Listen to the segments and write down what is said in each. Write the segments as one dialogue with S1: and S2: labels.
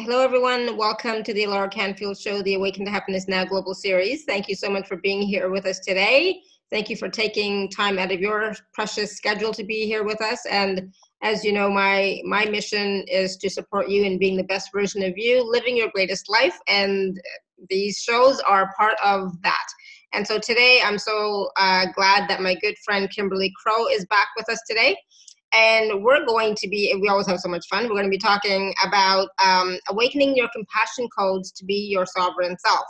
S1: Hello, everyone. Welcome to the Laura Canfield Show, the Awaken to Happiness Now Global Series. Thank you so much for being here with us today. Thank you for taking time out of your precious schedule to be here with us. And as you know, my my mission is to support you in being the best version of you, living your greatest life. And these shows are part of that. And so today, I'm so uh, glad that my good friend Kimberly Crowe is back with us today and we're going to be we always have so much fun we're going to be talking about um, awakening your compassion codes to be your sovereign self.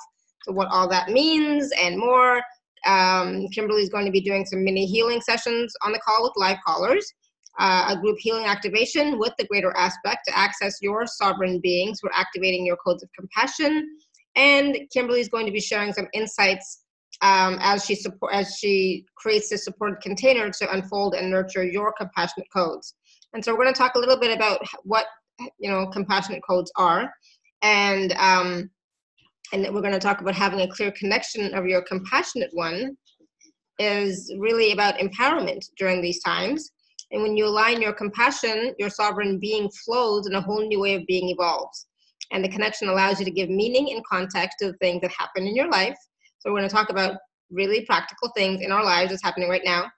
S1: So what all that means and more um, kimberly's going to be doing some mini healing sessions on the call with live callers uh, a group healing activation with the greater aspect to access your sovereign beings. We're activating your codes of compassion. And kimberly's going to be sharing some insights um, as she support as she creates this supported container to unfold and nurture your compassionate codes. And so we're going to talk a little bit about what you know compassionate codes are, and um, and we're going to talk about having a clear connection of your compassionate one is really about empowerment during these times. And when you align your compassion, your sovereign being flows in a whole new way of being evolves. And the connection allows you to give meaning and context to the things that happen in your life so we're going to talk about really practical things in our lives that's happening right now.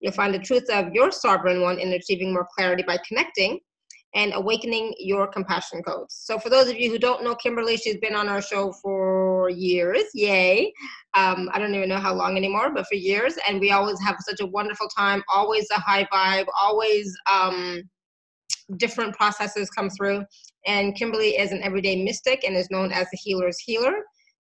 S1: You'll find the truth of your sovereign one in achieving more clarity by connecting and awakening your compassion codes. So for those of you who don't know Kimberly, she's been on our show for years. Yay. Um, I don't even know how long anymore, but for years. And we always have such a wonderful time, always a high vibe, always um, different processes come through. And Kimberly is an everyday mystic and is known as the healer's healer.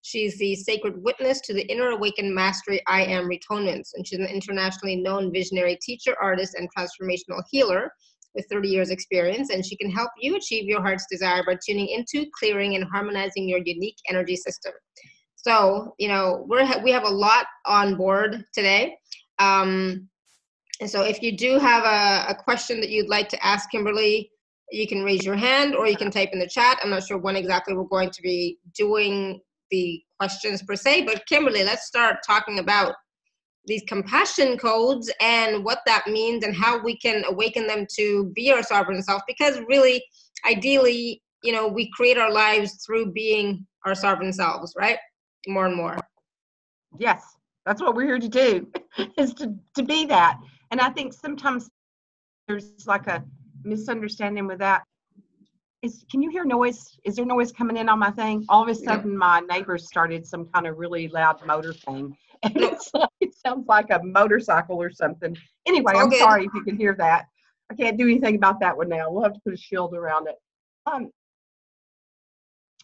S1: She's the sacred witness to the inner awakened mastery I am retonements, and she's an internationally known visionary teacher, artist, and transformational healer with 30 years experience and she can help you achieve your heart's desire by tuning into clearing and harmonizing your unique energy system. So you know we're we have a lot on board today. Um, and so if you do have a, a question that you'd like to ask kimberly you can raise your hand or you can type in the chat. I'm not sure when exactly we're going to be doing the questions per se, but Kimberly, let's start talking about these compassion codes and what that means and how we can awaken them to be our sovereign self because really ideally you know we create our lives through being our sovereign selves right? More and more.
S2: Yes that's what we're here to do is to, to be that. And i think sometimes there's like a misunderstanding with that is can you hear noise? Is there noise coming in on my thing? All of a sudden, yeah. my neighbors started some kind of really loud motor thing, and it's like, it sounds like a motorcycle or something. Anyway, I'm good. sorry if you can hear that. I can't do anything about that one now. We'll have to put a shield around it. Um,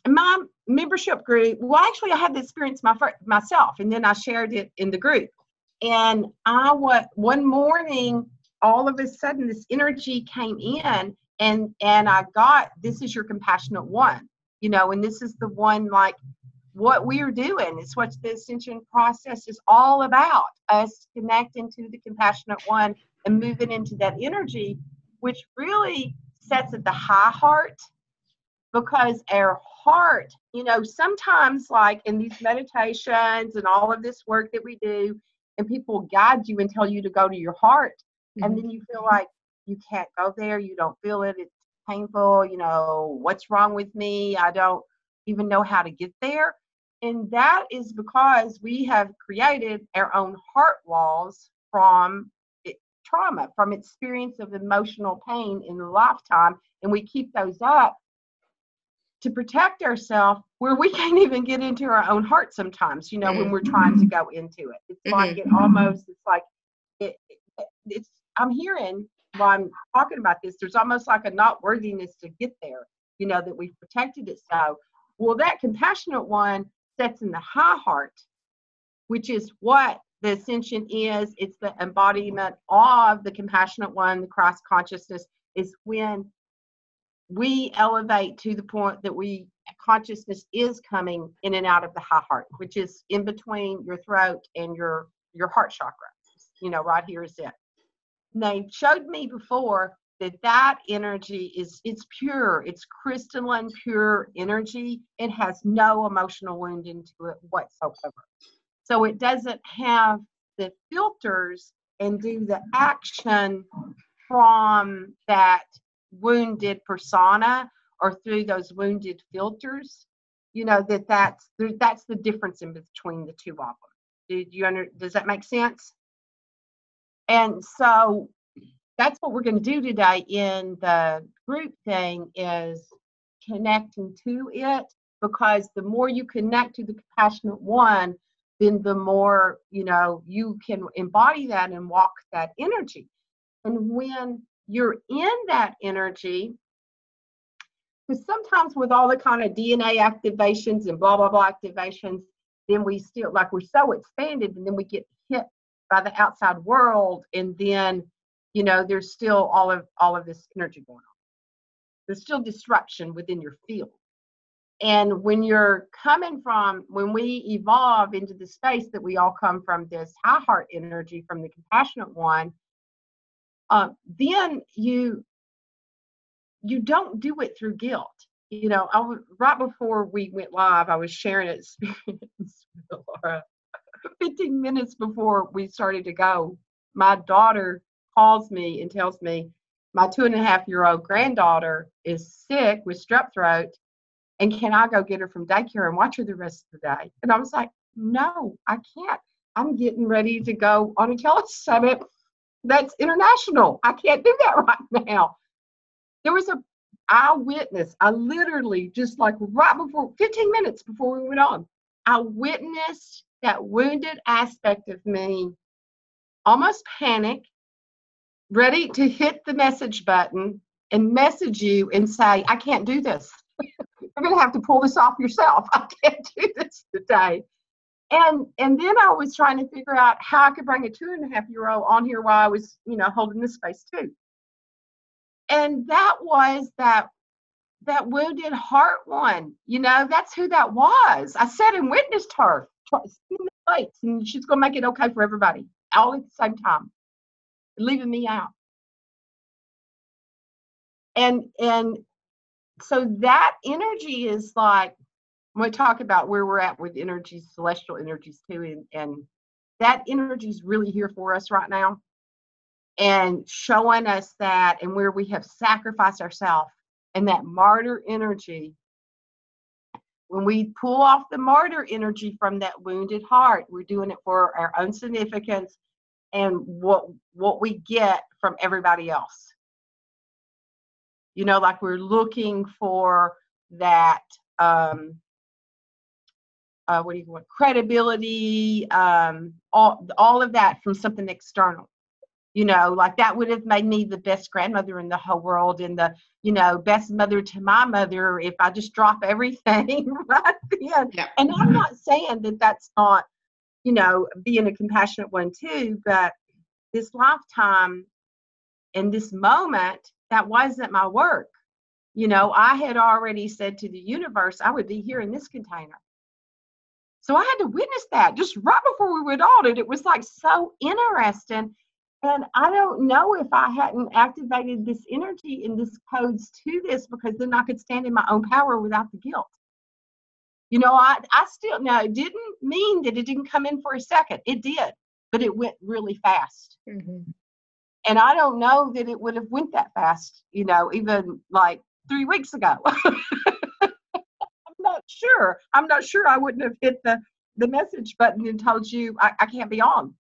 S2: my membership group. Well, actually, I had the experience my, myself, and then I shared it in the group. And I went one morning. All of a sudden, this energy came in, and and i got this is your compassionate one you know and this is the one like what we're doing it's what the ascension process is all about us connecting to the compassionate one and moving into that energy which really sets at the high heart because our heart you know sometimes like in these meditations and all of this work that we do and people guide you and tell you to go to your heart mm-hmm. and then you feel like you can't go there, you don't feel it, it's painful, you know, what's wrong with me? I don't even know how to get there. And that is because we have created our own heart walls from it, trauma, from experience of emotional pain in the lifetime. And we keep those up to protect ourselves where we can't even get into our own heart sometimes, you know, when we're trying to go into it. It's mm-hmm. like it almost, it's like, it, it, it's, I'm hearing while I'm talking about this, there's almost like a not worthiness to get there, you know, that we've protected it so. Well, that compassionate one sets in the high heart, which is what the ascension is. It's the embodiment of the compassionate one, the Christ consciousness, is when we elevate to the point that we consciousness is coming in and out of the high heart, which is in between your throat and your your heart chakra. You know, right here is it they showed me before that that energy is it's pure it's crystalline pure energy it has no emotional wound into it whatsoever so it doesn't have the filters and do the action from that wounded persona or through those wounded filters, you know that that's that's the difference in between the two of them. You under? Does that make sense? And so that's what we're going to do today in the group thing is connecting to it because the more you connect to the compassionate one then the more you know you can embody that and walk that energy. And when you're in that energy because sometimes with all the kind of dna activations and blah blah blah activations then we still like we're so expanded and then we get hit by the outside world and then you know there's still all of all of this energy going on. There's still disruption within your field. And when you're coming from when we evolve into the space that we all come from this high heart energy from the compassionate one uh, then you you don't do it through guilt. You know i was right before we went live i was sharing an experience with laura 15 minutes before we started to go my daughter calls me and tells me my two and a half year old granddaughter is sick with strep throat and can I go get her from daycare and watch her the rest of the day? And I was like, no, I can't. I'm getting ready to go on a telesummit summit that's international. I can't do that right now. There was a eyewitness. I literally just like right before 15 minutes before we went on, I witnessed that wounded aspect of me almost panic ready to hit the message button and message you and say, I can't do this. You're going to have to pull this off yourself. I can't do this today. And and then I was trying to figure out how I could bring a two and a half year old on here while I was, you know, holding this space too. And that was that that wounded heart one. You know, that's who that was. I sat and witnessed her and she's going to make it okay for everybody all at the same time. Leaving me out. And and so that energy is like when we talk about where we're at with energies, celestial energies too, and, and that energy is really here for us right now. And showing us that and where we have sacrificed ourselves and that martyr energy when we pull off the martyr energy from that wounded heart we're doing it for our own significance and what what we get from everybody else. You know like we're looking for that um uh, what do you want credibility um all all of that from something external you know like that would have made me the best grandmother in the whole world and the you know best mother to my mother if i just drop everything right then yeah. and i'm not saying that that's not you know, being a compassionate one too. But this lifetime in this moment, that wasn't my work. You know, I had already said to the universe, I would be here in this container. So I had to witness that just right before we went on. And it was like so interesting. And I don't know if I hadn't activated this energy and this codes to this because then I could stand in my own power without the guilt. You know, I, I still, now it didn't mean that it didn't come in for a second. It did, but it went really fast. Mm-hmm. And I don't know that it would have went that fast, you know, even like three weeks ago. I'm not sure. I'm not sure I wouldn't have hit the, the message button and told you I, I can't be on.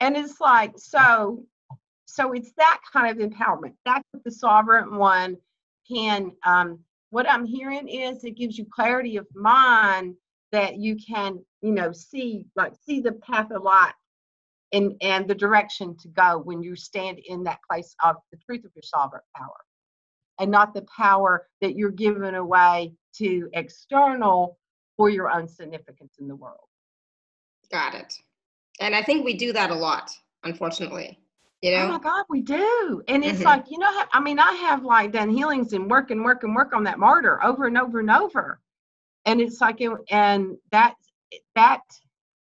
S2: And it's like, so, so it's that kind of empowerment. That's what the sovereign one can um, what I'm hearing is it gives you clarity of mind that you can, you know, see like see the path of light and and the direction to go when you stand in that place of the truth of your sovereign power and not the power that you're giving away to external for your own significance in the world.
S1: Got it. And I think we do that a lot, unfortunately. You know?
S2: Oh my God, we do. And it's mm-hmm. like, you know, I mean, I have like done healings and work and work and work on that martyr over and over and over. And it's like, and that, that,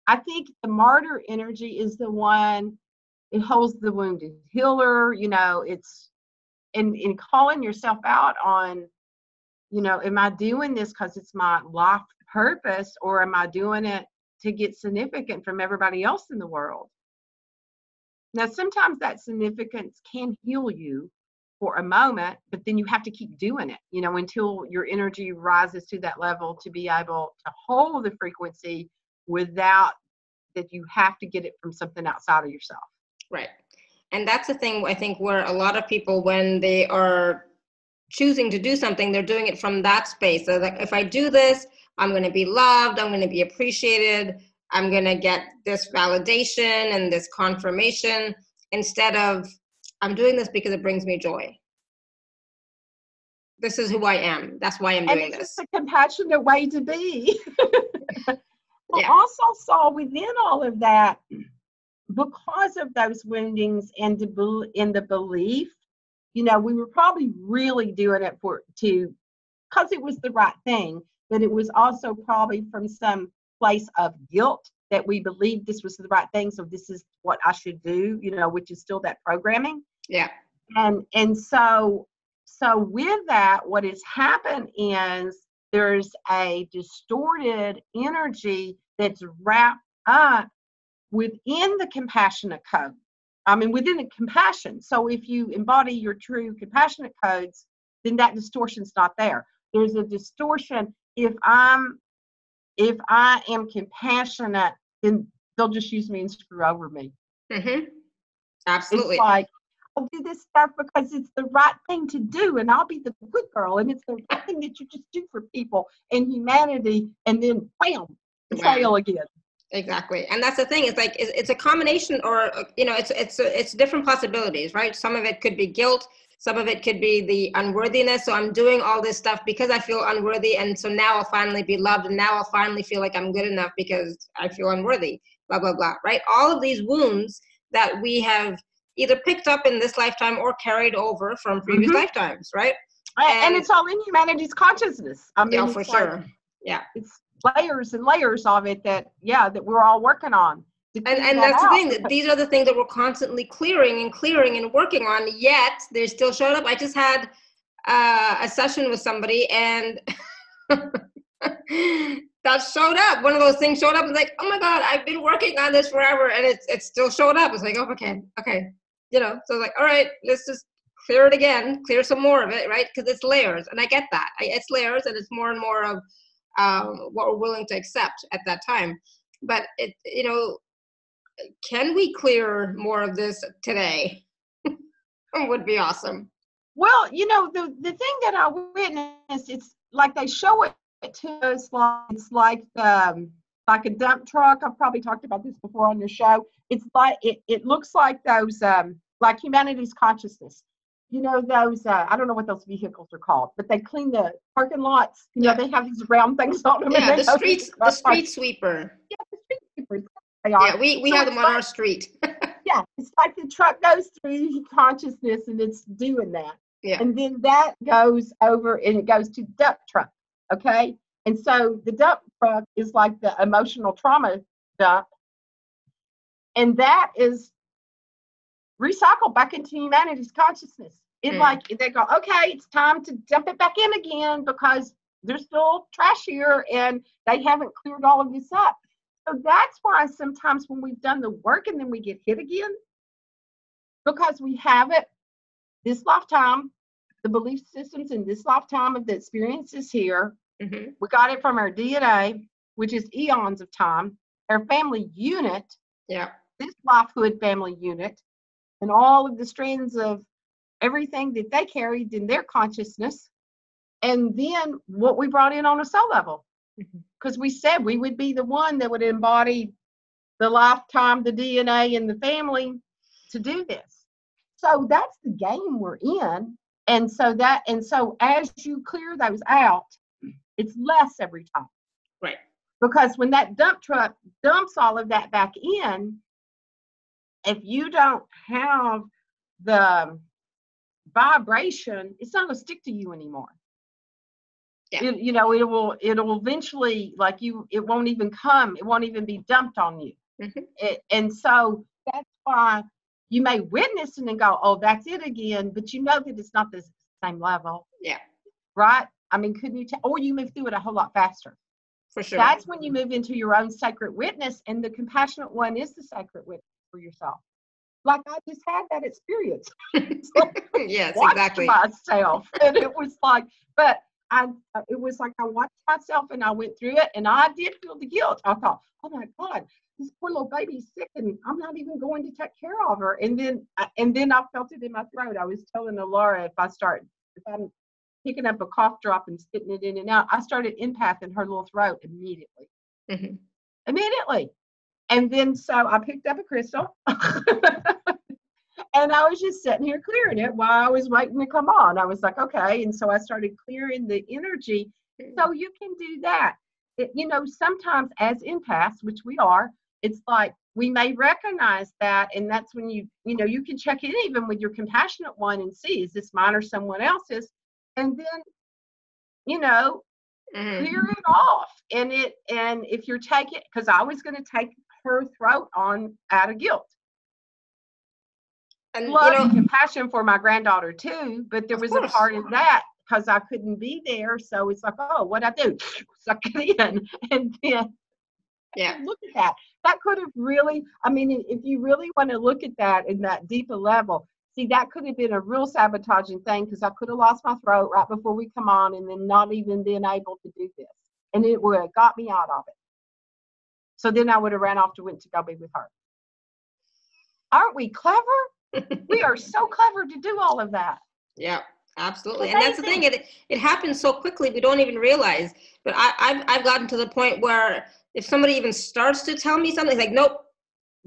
S2: I think the martyr energy is the one, it holds the wounded healer, you know, it's, in, in calling yourself out on, you know, am I doing this because it's my life purpose or am I doing it to get significant from everybody else in the world? Now, sometimes that significance can heal you, for a moment, but then you have to keep doing it, you know, until your energy rises to that level to be able to hold the frequency without that you have to get it from something outside of yourself.
S1: Right. And that's the thing I think where a lot of people, when they are choosing to do something, they're doing it from that space. So like, if I do this, I'm going to be loved, I'm going to be appreciated, I'm going to get this validation and this confirmation instead of I'm doing this because it brings me joy. This is who I am. That's why I'm
S2: and
S1: doing this.
S2: it's a compassionate way to be. I
S1: Yeah.
S2: also saw within all of that, because of those woundings and the, in the belief, you know, we were probably really doing it for to because it was the right thing, but it was also probably from some place of guilt that we believed this was the right thing, so this is what I should do, you know, which is still that programming.
S1: Yeah.
S2: and and so so with that what has happened is there's a distorted energy that's wrapped up within the compassionate code i mean within the compassion so if you embody your true compassionate codes then that distortion's not there there's a distortion if i'm if i am compassionate then they'll just use me and screw over me
S1: Mm-hmm. Absolutely.
S2: it's like, I'll do this stuff because it's the right thing to do, and I'll be the good girl, and it's the right thing that you just do for people and humanity, and then bam,
S1: Wow.
S2: fail again.
S1: Exactly, and that's the thing. It's like it's, it's a combination, or uh, you know, it's it's it's different possibilities, right? Some of it could be guilt. Some of it could be the unworthiness. So I'm doing all this stuff because I feel unworthy, and so now I'll finally be loved, and now I'll finally feel like I'm good enough because I feel unworthy. Blah blah blah. Right? All of these wounds that we have either picked up in this lifetime or carried over from previous
S2: Mhm.
S1: lifetimes, right?
S2: And,
S1: And-
S2: it's all in humanity's consciousness. I mean,
S1: Yeah, for
S2: like-
S1: yeah.
S2: it's layers and layers of it that, yeah, that we're all working on.
S1: And and
S2: that
S1: that's the thing that these are the things that we're constantly clearing and clearing and working on yet they're still showing up. I just had uh, a session with somebody and that showed up. One of those things showed up and like oh my god i've been working on this forever and it's it's still showed up. It's like oh okay okay you know? So like all right let's just clear it again clear some more of it right? Because it's layers and i get that. I, it's layers and it's more and more of um, what we're willing to accept at that time. But it you know can we clear more of this today? would be awesome.
S2: Well, you know, the the thing that I witnessed, it's like they show it to us like it's like um like a dump truck. I've probably talked about this before on your show. It's like it, it looks like those um like humanity's consciousness. You know, those uh, I don't know what those vehicles are called, but they clean the parking lots. You know, they have these round things on them.
S1: Yeah, the streets, the street sweeper.
S2: Yeah, the street sweepers. They are.
S1: Yeah, we, we
S2: So
S1: have them on
S2: like-
S1: our street.
S2: yeah, it's like the truck goes through consciousness and it's doing that.
S1: Yeah.
S2: And then that goes over and it goes to dump truck. Okay. And so the dump truck is like the emotional trauma dump. And that is recycled back into humanity's consciousness. It
S1: Mm.
S2: like they go, okay, it's time to dump it back in again because there's still trash here and they haven't cleared all of this up. So that's why sometimes when we've done the work and then we get hit again, because we have it this lifetime, the belief systems in this lifetime of the experiences here,
S1: Mhm.
S2: we got it from our DNA, which is eons of time, our family unit,
S1: Yeah.
S2: this lifehood family unit, and all of the strands of everything that they carried in their consciousness, and then what we brought in on a cell level.
S1: Mm-hmm.
S2: Because we said we would be the one that would embody the lifetime, the DNA, and the family to do this. So that's the game we're in. And so that, and so as you clear those out, it's less every time
S1: Right.
S2: because when that dump truck dumps all of that back in, if you don't have the vibration, it's not going to stick to you anymore.
S1: Yeah.
S2: It, you know, it will it'll eventually like you it won't even come, it won't even be dumped on you.
S1: Mhm.
S2: It, and so that's why you may witness it and go, oh, that's it again, but you know that it's not the same level.
S1: Yeah.
S2: Right? I mean, couldn't you tell? Or you move through it a whole lot faster.
S1: For sure.
S2: That's when you move into your own sacred witness, and the compassionate one is the sacred witness for yourself. like I just had that experience.
S1: yes, exactly.
S2: myself, and it was like, but I, uh, it was like I watched myself and I went through it, and I did feel the guilt. I thought, oh my God, this poor little baby's sick, and I'm not even going to take care of her. And then, uh, and then I felt it in my throat. I was telling Laura if I start, if I'm picking up a cough drop and spitting it in and out, I started empathing her little throat immediately. Mm-hmm. Immediately. And then so I picked up a crystal and I was just sitting here clearing it while I was waiting to come on. I was like, okay. And so I started clearing the energy. So you can do that. It, you know, sometimes as empaths, which we are, it's like we may recognize that. And that's when you, you know, you can check in even with your compassionate one and see, is this mine or someone else's? And then, you know, mm-hmm. clear it off. And it, and if you're taking, because I was going to take her throat on out of guilt. And love you know, and compassion for my granddaughter too, but there was course. a part of that because I couldn't be there. So it's like, oh, what I do? Suck it in, and then
S1: yeah,
S2: look at that. That could have really, I mean, if you really want to look at that in that deeper level, see, that could have been a real sabotaging thing because I could have lost my throat right before we come on, and then not even been able to do this, and it would have got me out of it. So then I would have ran off to went to go be with her. Aren't we clever? We are so clever to do all of that.
S1: Yeah, absolutely. And that's the thing. It it happens so quickly we don't even realize. But I, I've I've gotten to the point where if somebody even starts to tell me something, it's like, nope,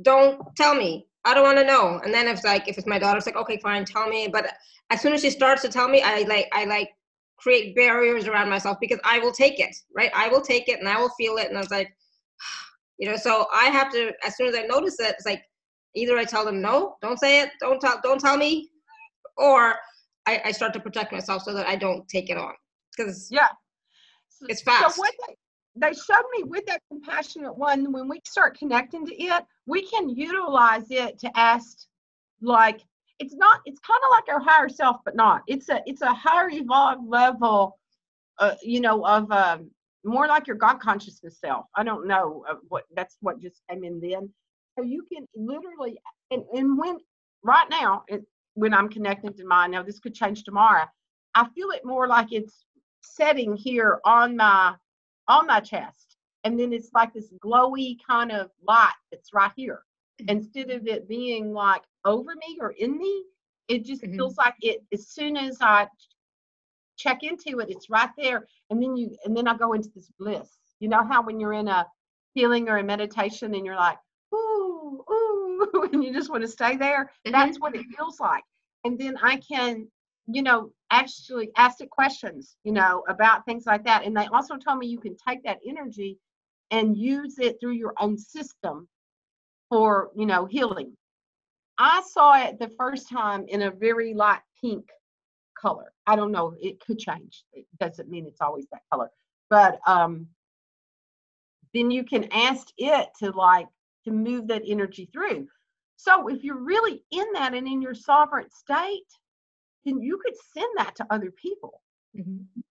S1: don't tell me. I don't want to know. And then if like if it's my daughter, it's like, okay, fine, tell me. But as soon as she starts to tell me, I like I like create barriers around myself because I will take it, right? I will take it and I will feel it. And I was like, you know so i have to as soon as i notice it it's like either i tell them no don't say it don't tell don't tell me or i, I start to protect myself so that i don't take it on because
S2: yeah
S1: it's fast
S2: so what they, they showed me with that compassionate one when we start connecting to it we can utilize it to ask like it's not it's kind of like our higher self but not it's a it's a higher evolved level uh, you know of um, more like your God consciousness self. I don't know uh, what that's what just came in then. So you can literally and, and when right now it, when I'm connecting to mine, now this could change tomorrow. I feel it more like it's setting here on my on my chest, and then it's like this glowy kind of light that's right here. Mm-hmm. Instead of it being like over me or in me, it just mm-hmm. feels like it as soon as I check into it it's right there and then you and then i go into this bliss you know how when you're in a healing or a meditation and you're like ooh ooh and you just want to stay there mm-hmm. that's what it feels like and then i can you know actually ask it questions you know about things like that and they also told me you can take that energy and use it through your own system for you know healing i saw it the first time in a very light pink color. I don't know. It could change. It doesn't mean it's always that color. But um, then you can ask it to like to move that energy through. So if you're really in that and in your sovereign state, then you could send that to other people. Mm-hmm.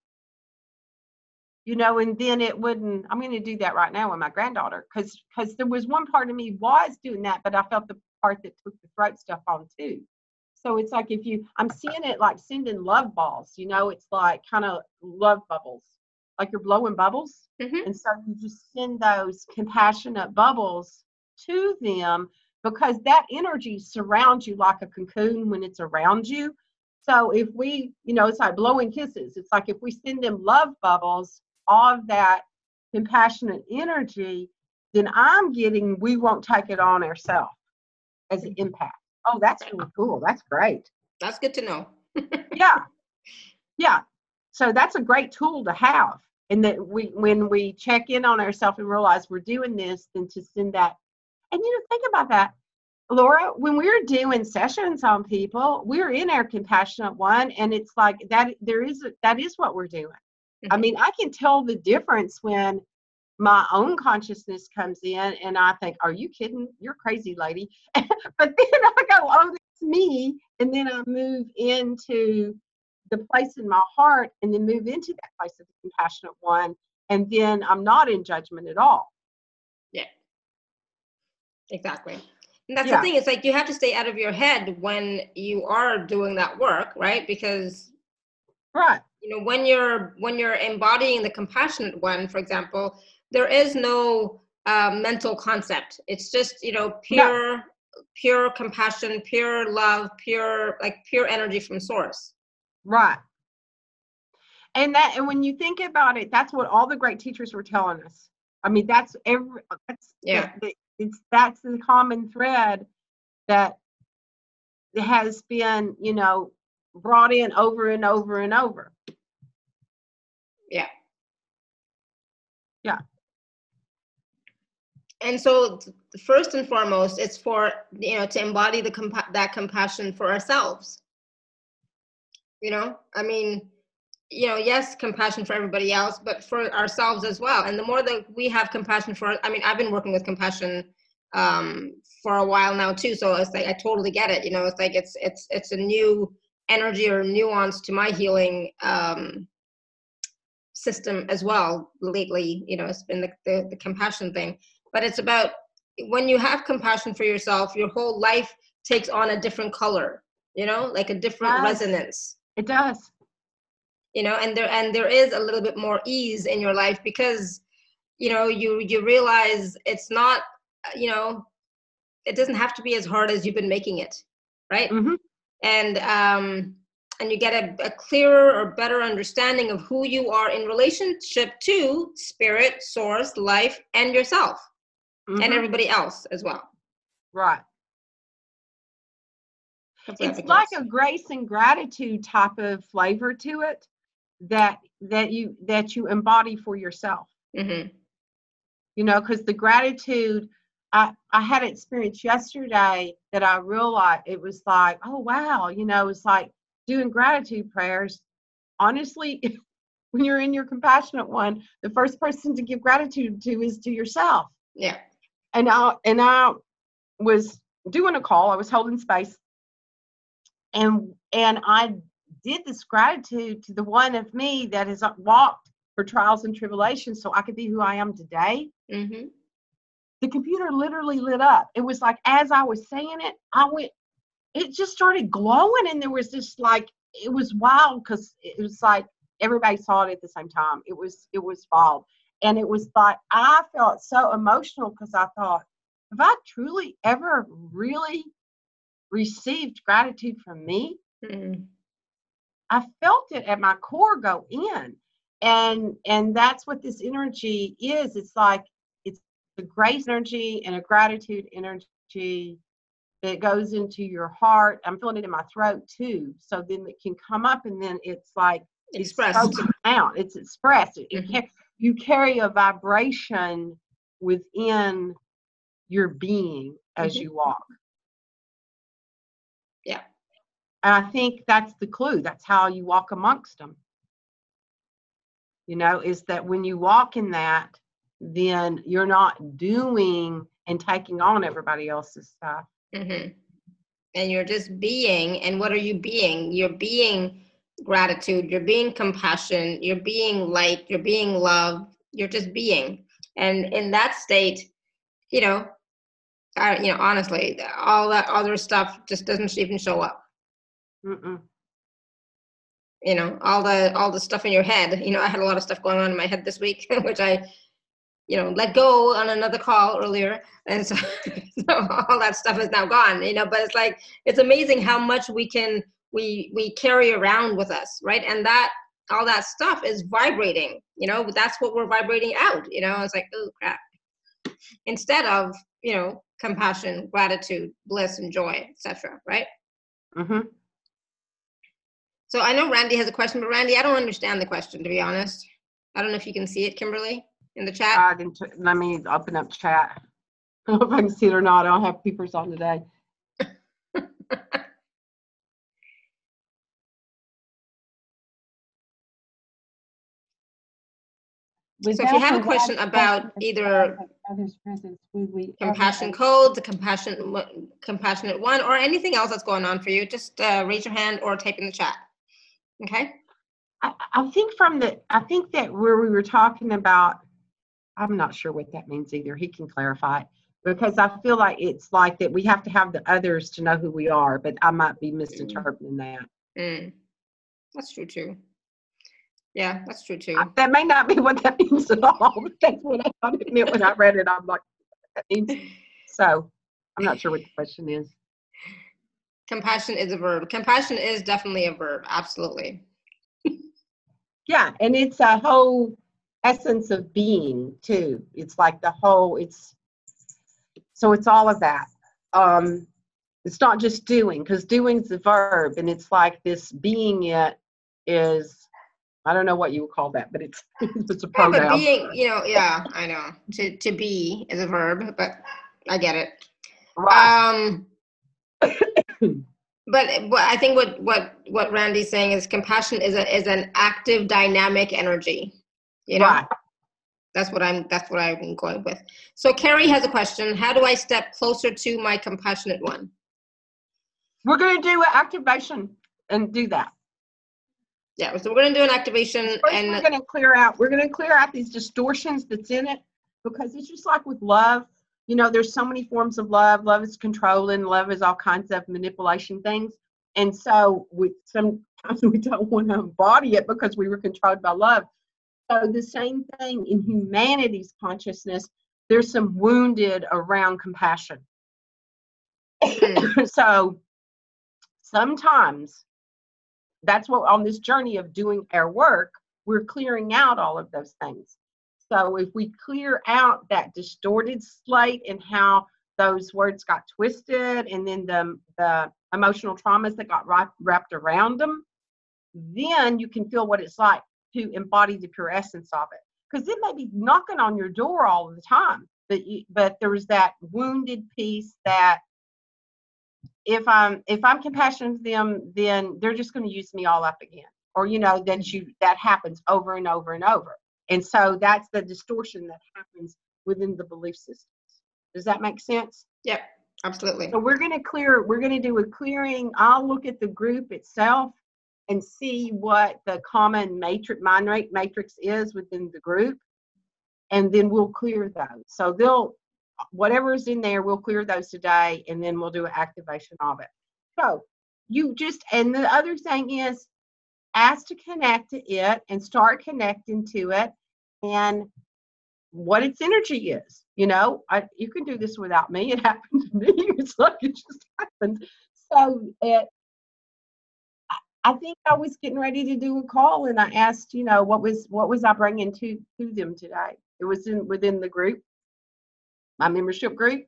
S2: You know, and then it wouldn't. I'm going to do that right now with my granddaughter because because there was one part of me was doing that, but I felt the part that took the throat stuff on too. So it's like if you, I'm seeing it like sending love balls, you know, it's like kind of love bubbles, like you're blowing bubbles. Mm-hmm. And so you just send those compassionate bubbles to them because that energy surrounds you like a cocoon when it's around you. So if we, you know, it's like blowing kisses. It's like if we send them love bubbles of that compassionate energy, then I'm getting, we won't take it on ourselves as an mm-hmm. impact. Oh, that's really cool. That's great.
S1: That's good to know.
S2: yeah. Yeah. So that's a great tool to have. And that we when we check in on ourselves and realize we're doing this, then to send that. And you know, think about that. Laura, when we're doing sessions on people, we're in our compassionate one, and it's like that. There is a, that is what we're doing. Mm-hmm. I mean, I can tell the difference when my own consciousness comes in and I think, Are you kidding? You're crazy, lady. but then I go, Oh, that's me. And then I move into the place in my heart and then move into that place of the compassionate one. And then I'm not in judgment at all.
S1: Yeah. Exactly. And that's yeah. the thing. It's like you have to stay out of your head when you are doing that work, right? Because
S2: right.
S1: You know, when you're when you're embodying the compassionate one, for example, there is no uh, mental concept. It's just you know pure no. pure compassion, pure love, pure like pure energy from source.
S2: Right. And that and when you think about it, that's what all the great teachers were telling us. I mean, that's every that's
S1: yeah.
S2: The, it's that's the common thread that has been, you know, brought in over and over and over.
S1: Yeah.
S2: Yeah.
S1: And so, first and foremost, it's for you know to embody the compa- that compassion for ourselves. You know, I mean, you know, yes, compassion for everybody else, but for ourselves as well. And the more that we have compassion for, I mean, I've been working with compassion um, for a while now too. So it's like I totally get it. You know, it's like it's it's it's a new energy or nuance to my healing um, system as well. Lately, you know, it's been the, the the compassion thing, but it's about when you have compassion for yourself, your whole life takes on a different color. You know, like a different yes, resonance.
S2: It does
S1: you know and there and there is a little bit more ease in your life because you know you you realize it's not you know it doesn't have to be as hard as you've been making it right?
S2: Mm-hmm.
S1: and um and you get a, a clearer or better understanding of who you are in relationship to spirit source life and yourself mm-hmm. and everybody else as well.
S2: Right. It's like a grace and gratitude type of flavor to it that that you that you embody for yourself.
S1: Mm-hmm.
S2: you know because the gratitude i i had an experience yesterday that i realized it was like oh wow you know it's like doing gratitude prayers. Honestly when you're in your compassionate one the first person to give gratitude to is to yourself.
S1: Yeah.
S2: And i and i was doing a call i was holding space and and i did this gratitude to the one of me that has walked for trials and tribulations so I could be who I am today.
S1: Mm-hmm.
S2: The computer literally lit up. It was like as I was saying it, I went, it just started glowing, and there was this like, it was wild because it was like everybody saw it at the same time. It was it was wild, and it was like I felt so emotional because I thought, have I truly ever really received gratitude from me?
S1: Mm-hmm.
S2: I felt it at my core go in. And and that's what this energy is. It's like it's a grace energy and a gratitude energy that goes into your heart. I'm feeling it in my throat too. So then it can come up and then it's like
S1: expressed
S2: it's out. It's expressed. Mm-hmm. you carry a vibration within your being as mm-hmm. you walk.
S1: Yeah.
S2: And I think that's the clue. That's how you walk amongst them. You know, is that when you walk in that, then you're not doing and taking on everybody else's stuff.
S1: Mm-hmm. And you're just being. And what are you being? You're being gratitude, you're being compassion, you're being light, you're being love, you're just being. And in that state, you know, I, you know, honestly, all that other stuff just doesn't even show up.
S2: Mm-mm.
S1: You know, all the all the stuff in your head. You know, I had a lot of stuff going on in my head this week, which I, you know, let go on another call earlier, and so, so all that stuff is now gone. You know, but it's like it's amazing how much we can we we carry around with us, right? And that all that stuff is vibrating. You know, that's what we're vibrating out. You know, it's like oh crap. Instead of you know compassion, gratitude, bliss, and joy, etc. Right?
S2: Mm-hmm.
S1: So I know Randy has a question, but Randy, I don't understand the question to be honest. I don't know if you can see it, Kimberly, in the chat.
S2: I can. let me open up chat. I don't know if I can see it or not. I don't have peepers on today.
S1: so if you have a question about either compassion code, the compassion compassionate one, or anything else that's going on for you, just uh, raise your hand or type in the chat. Okay.
S2: I, I think from the, I think that where we were talking about, I'm not sure what that means either. He can clarify it. because I feel like it's like that we have to have the others to know who we are, but I might be misinterpreting that.
S1: Mm. That's true too. Yeah, that's true too.
S2: I- That may not be what that means at all, that's what I thought it meant when I read it. I'm like. So I'm not sure what the question is.
S1: Compassion is a verb. Compassion is definitely a verb. Absolutely.
S2: Yeah, and it's a whole essence of being too. It's like the whole. It's so it's all of that. Um, it's not just doing because doing's the verb, and it's like this being it is. I don't know what you would call that, but it's it's a
S1: Yeah, but being, you know, yeah, I know. To to be is a verb, but I get it.
S2: Right.
S1: Um, but what I think what what what Randy's saying is compassion is a is an active, dynamic energy. You know,
S2: Right.
S1: that's what I'm that's what I'm going with. So Carrie has a question. How do I step closer to my compassionate one?
S2: We're going to do an activation and do that.
S1: Yeah, so we're gonna do an activation
S2: First, we're going to clear out. We're going to clear out these distortions that's in it because it's just like with love. You know, there's so many forms of love. Love is controlling. Love is all kinds of manipulation things. And so, we sometimes we don't want to embody it because we were controlled by love. So the same thing in humanity's consciousness. There's some wounded around compassion.
S1: Mm.
S2: so sometimes that's what on this journey of doing our work, we're clearing out all of those things. So if we clear out that distorted slate and how those words got twisted and then the, the emotional traumas that got wrapped, wrapped around them, then you can feel what it's like to embody the pure essence of it. Because it may be knocking on your door all the time, but you, but there's that wounded piece that if I'm if I'm compassionate to them, then they're just going to use me all up again. Or you know, then you that happens over and over and over. And so that's the distortion that mm-hmm. happens within the belief systems. Does that make sense?
S1: Yep, absolutely.
S2: So we're going to clear. We're going to do a clearing. I'll look at the group itself and see what the common matrix mind rate matrix is within the group, and then we'll clear those. So they'll whatever's in there, we'll clear those today, and then we'll do an activation of it. So you just and the other thing is ask to connect to it and start connecting to it and what its energy is. You know, I, you can do this without me. It happened to me. It's like it just happened. So it, I- I think I was getting ready to do a call, and I asked, you know, what was what was I bringing to to them today? It was in within the group, my membership group,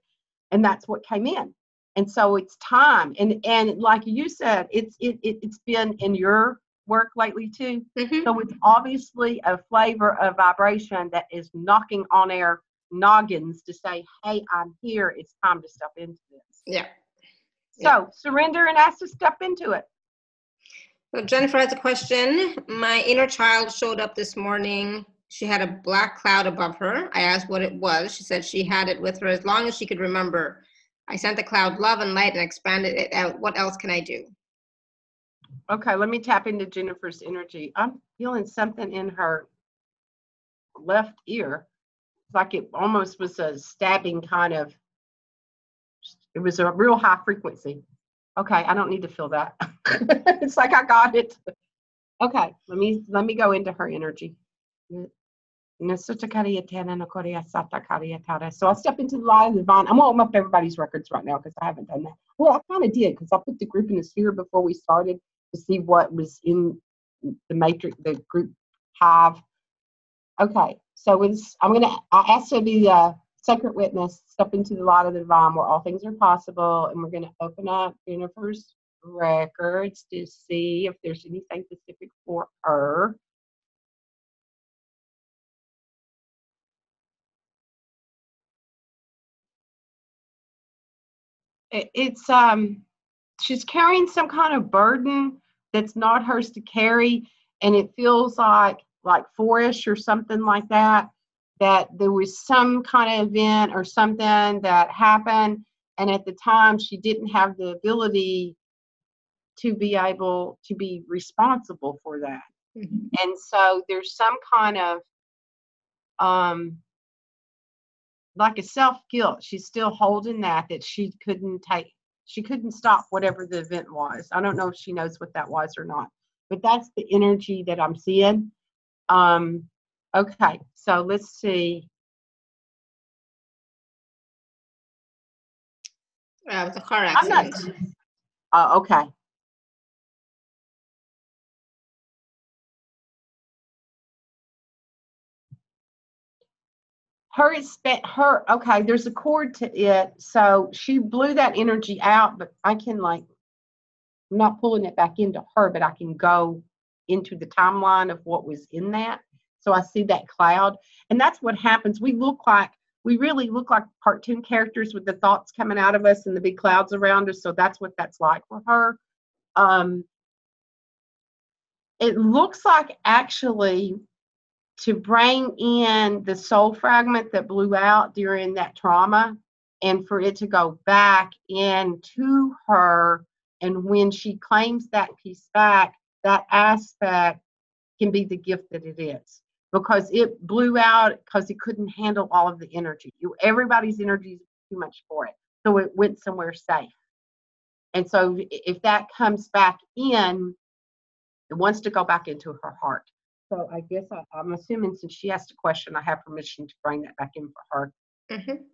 S2: and that's what came in. And so it's time, and and like you said, it's it, it it's been in your work lately too.
S1: Mhm.
S2: So it's obviously a flavor of vibration that is knocking on our noggins to say, hey, I'm here. It's time to step into this.
S1: Yeah.
S2: So surrender and ask to step into it.
S1: So Jennifer has a question. My inner child showed up this morning. She had a black cloud above her. I asked what it was. She said she had it with her as long as she could remember. I sent the cloud love and light and expanded it out. What else can I do?
S2: Okay, let me tap into Jennifer's energy. I'm feeling something in her left ear. It's like it almost was a stabbing kind of, it was a real high frequency. Okay, I don't need to feel that. it's like I got it. Okay, let me let me go into her energy. So I'll step into the light of the. I'm gonna open up everybody's records right now because I haven't done that. Well, I kind of did because I put the group in the sphere before we started to see what was in the matrix, the group hive. Okay, so I'm gonna, I asked to be the sacred witness, step into the light of the divine where all things are possible, and we're gonna open up universe records to see if there's anything specific for her. It, it's um, she's carrying some kind of burden that's not hers to carry, and it feels like like fourish or something like that. That there was some kind of event or something that happened, and at the time she didn't have the ability to be able to be responsible for that.
S1: Mhm.
S2: And so there's some kind of um like a self guilt. She's still holding that that she couldn't take. She couldn't stop whatever the event was. I don't know if she knows what that was or not, but that's the energy that I'm seeing. Um, okay, so let's see.
S1: Uh, the car
S2: I'm not.
S1: accident.
S2: Uh, okay. Her is spent her okay, there's a cord to it. So she blew that energy out, but I can like I'm not pulling it back into her, but I can go into the timeline of what was in that. So I see that cloud. And that's what happens. We look like we really look like cartoon characters with the thoughts coming out of us and the big clouds around us. So that's what that's like for her. Um, it looks like actually to bring in the soul fragment that blew out during that trauma and for it to go back into her. And when she claims that piece back, that aspect can be the gift that it is because it blew out because it couldn't handle all of the energy. You, everybody's energy is too much for it. So it went somewhere safe. And so if that comes back in, it wants to go back into her heart. So I guess I, I'm assuming since she asked a question, I have permission to bring that back in for her.
S1: Mhm.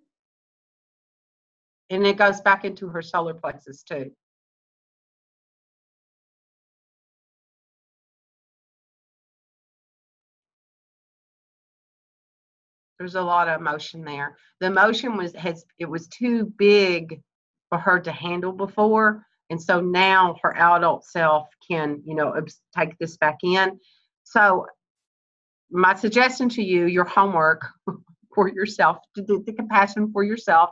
S2: And it goes back into her solar plexus too. There's a lot of emotion there. The emotion was has it was too big for her to handle before, and so now her adult self can you know take this back in. So my suggestion to you, your homework for yourself, to do the compassion for yourself,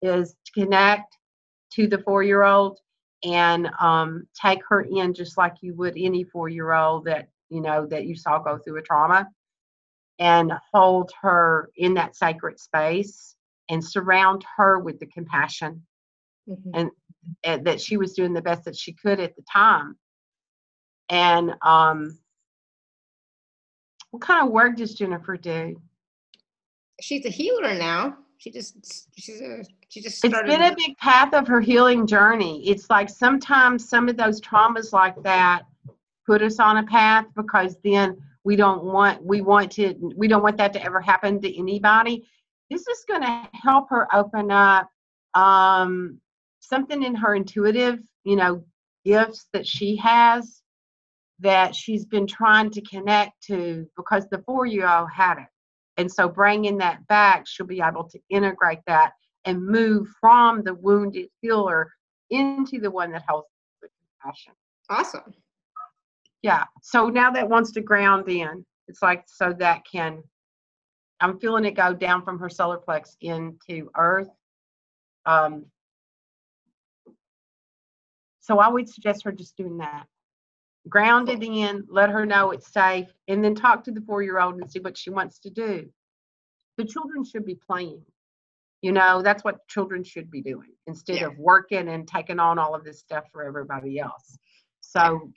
S2: is to connect to the four-year-old and um, take her in just like you would any four-year-old that you know that you saw go through a trauma and hold her in that sacred space and surround her with the compassion
S1: Mhm.
S2: and, and that she was doing the best that she could at the time. And um, what kind of work does Jennifer do?
S1: She's a healer now. She just she's a she just started.
S2: It's been a big path of her healing journey. It's like sometimes some of those traumas like that put us on a path because then we don't want we want to we don't want that to ever happen to anybody. This is going to help her open up um, something in her intuitive, you know, gifts that she has that she's been trying to connect to because the four-year-old had it. And so bringing that back, she'll be able to integrate that and move from the wounded healer into the one that holds the compassion.
S1: awesome.
S2: Yeah. So now that wants to ground in. It's like so that can I'm feeling it go down from her solar plex into earth. Um so I would suggest her just doing that. Ground it in, let her know it's safe, and then talk to the four year old and see what she wants to do. The children should be playing. You know, that's what children should be doing instead
S1: Yeah.
S2: of working and taking on all of this stuff for everybody else. So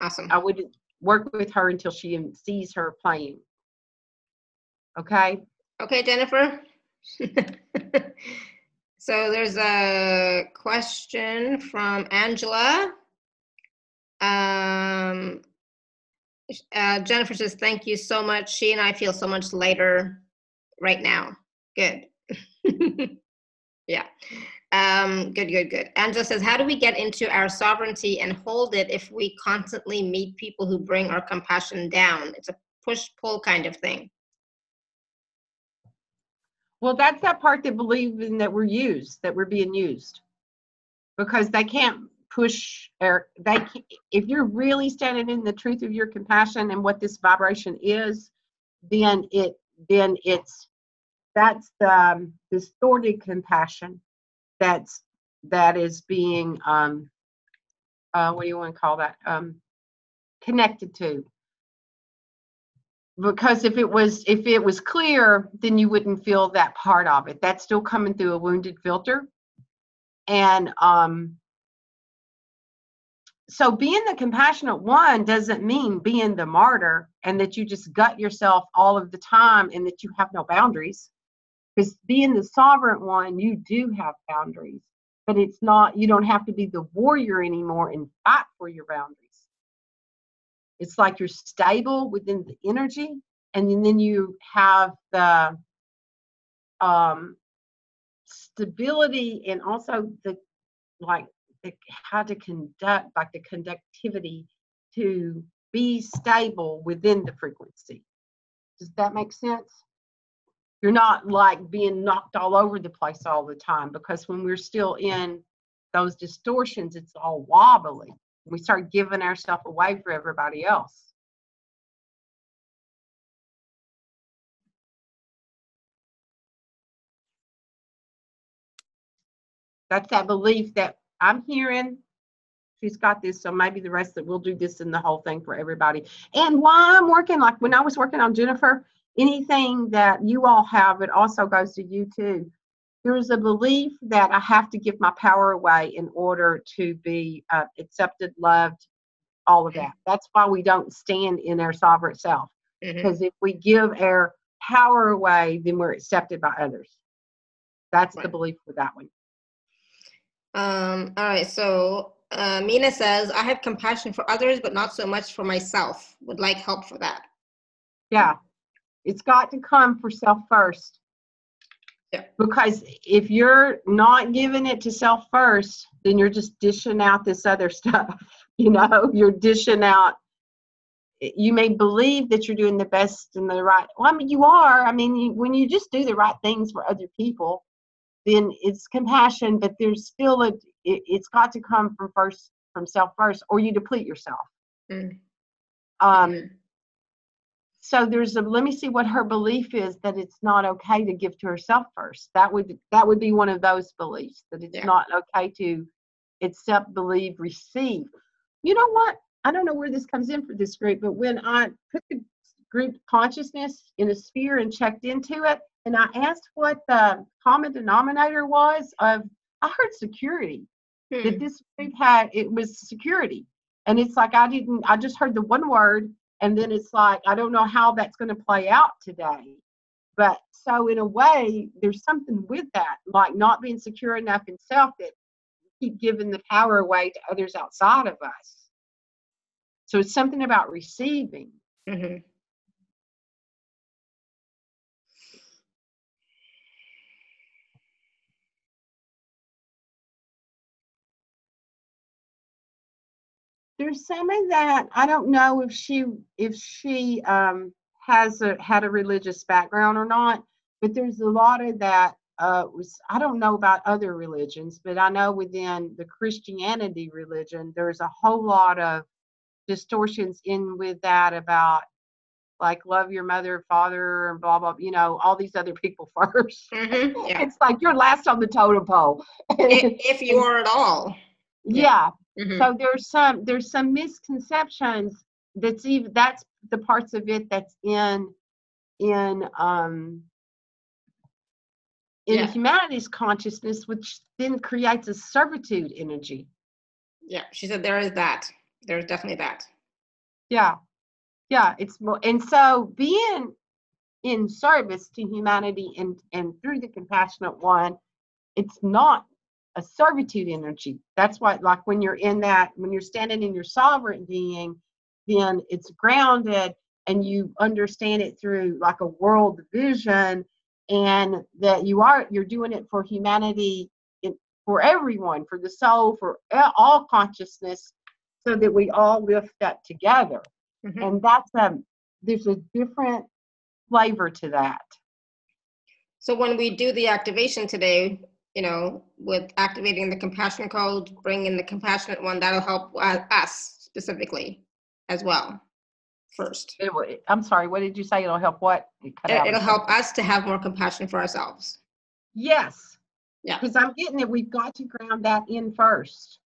S1: Awesome.
S2: I would work with her until she sees her playing. Okay?
S1: Okay, Jennifer. so there's a question from Angela. Um, uh, Jennifer says, "Thank you so much. She and I feel so much lighter right now. Good. yeah. Um, good, good, good. Angela says, How do we get into our sovereignty and hold it if we constantly meet people who bring our compassion down? It's a push pull kind of thing.
S2: Well, that's that part that believe in that we're used, that we're being used. Because they can't push or they if you're really standing in the truth of your compassion and what this vibration is, then it then it's that's the um, distorted compassion that's that is being um uh what do you want to call that um connected to. Because if it was if it was clear then you wouldn't feel that part of it. That's still coming through a wounded filter. And um so being the compassionate one doesn't mean being the martyr and that you just gut yourself all of the time and that you have no boundaries Because being the sovereign one, you do have boundaries, but it's not, you don't have to be the warrior anymore and fight for your boundaries. It's like you're stable within the energy, and then you have the um, stability and also the like the, how to conduct, like the conductivity to be stable within the frequency. Does that make sense? You're not like being knocked all over the place all the time because when we're still in those distortions, it's all wobbly. We start giving ourselves away for everybody else. That's that belief that I'm hearing she's got this, so maybe the rest that we'll do this in the whole thing for everybody. And while I'm working, like when I was working on Jennifer, anything that you all have, it also goes to you too. There's a belief that I have to give my power away in order to be uh, accepted, loved, all of that. That's why we don't stand in our sovereign self. Because mm-hmm. if we give our power away, then we're accepted by others. That's right. the belief with that one.
S1: Um, all right, so uh, Mina says, I have compassion for others, but not so much for myself. Would like help for that.
S2: Yeah, it's got to come for self first.
S1: Yeah.
S2: Because if you're not giving it to self first, then you're just dishing out this other stuff. You know, you're dishing out. You may believe that you're doing the best and the right. Well, I mean, you are. I mean, you, when you just do the right things for other people, then it's compassion, but there's still a, it, has got to come from first, from self first, or you deplete yourself. Mm. Um, mm-hmm. so there's a, let me see what her belief is that it's not okay to give to herself first. That would, that would be one of those beliefs that it's yeah. not okay to accept, believe, receive. You know what? I don't know where this comes in for this group, but when I put the group consciousness in a sphere and checked into it, and I asked what the common denominator was of I heard security. Hmm. That this group had it was security. And it's like I didn't I just heard the one word and then it's like I don't know how that's going to play out today. But so in a way, there's something with that, like not being secure enough in self that keep giving the power away to others outside of us. So it's something about receiving. Mm-hmm. There's some of that i don't know if she if she um has a had a religious background or not but there's a lot of that uh was i don't know about other religions but i know within the christianity religion there's a whole lot of distortions in with that about like love your mother father and blah blah you know all these other people 1st mm-hmm, yeah. it's like you're last on the totem pole.
S1: If, if you are at all
S2: yeah, Mm-hmm. So there's some there's some misconceptions that's even that's the parts of it that's in in um in yeah. humanity's consciousness, which then creates a servitude energy.
S1: Yeah, she said there is that. There's definitely that.
S2: Yeah, yeah. It's more, and so being in service to humanity and and through the compassionate one, it's not a servitude energy. That's why, like when you're in that, when you're standing in your sovereign being, then it's grounded and you understand it through like a world vision and that you are you're doing it for humanity for everyone for the soul for all consciousness so that we all lift up together mm-hmm. and that's a um, there's a different flavor to that
S1: so when we do the activation today you know, with activating the compassion code, bringing the compassionate one, that'll help us specifically as well. First,
S2: it, I'm sorry. What did you say? It'll help what?
S1: It it'll help us to have more compassion for ourselves.
S2: Yes.
S1: Yeah.
S2: Because I'm getting it. We've got to ground that in first.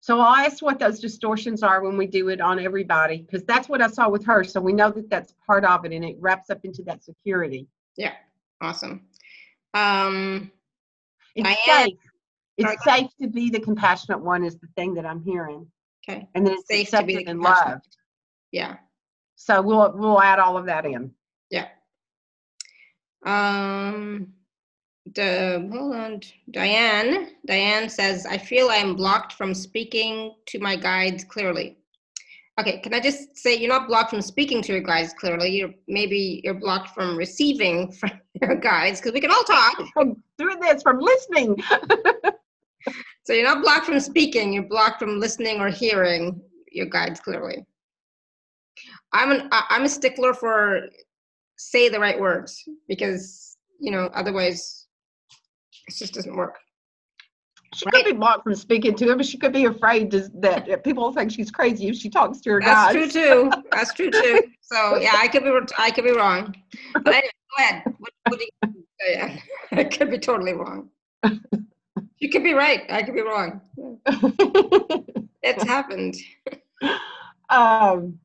S2: So I'll ask what those distortions are when we do it on everybody, because that's what I saw with her. So we know that that's part of it, and it wraps up into that security.
S1: Yeah. Awesome. Um,
S2: it's safe. It's safe to be the compassionate one is the thing that I'm hearing.
S1: Okay.
S2: And then it's safe to be and loved.
S1: Yeah.
S2: So we'll we'll add all of that in.
S1: Yeah. Um, the, hold on, Diane, Diane says, I feel I am blocked from speaking to my guides clearly. Okay, can I just say you're not blocked from speaking to your guides clearly. You're maybe you're blocked from receiving from your guides because we can all talk.
S2: From doing this, from listening.
S1: so you're not blocked from speaking. You're blocked from listening or hearing your guides clearly. I'm an I'm a stickler for say the right words because you know otherwise it just doesn't work.
S2: She right. could be blocked from speaking to him, but she could be afraid to, that people think she's crazy if she talks to her
S1: That's true too. That's true too. So yeah, I could be I could be wrong. But anyway, go ahead. What, what you, yeah, I could be totally wrong. You could be right. I could be wrong. it's happened.
S2: Um.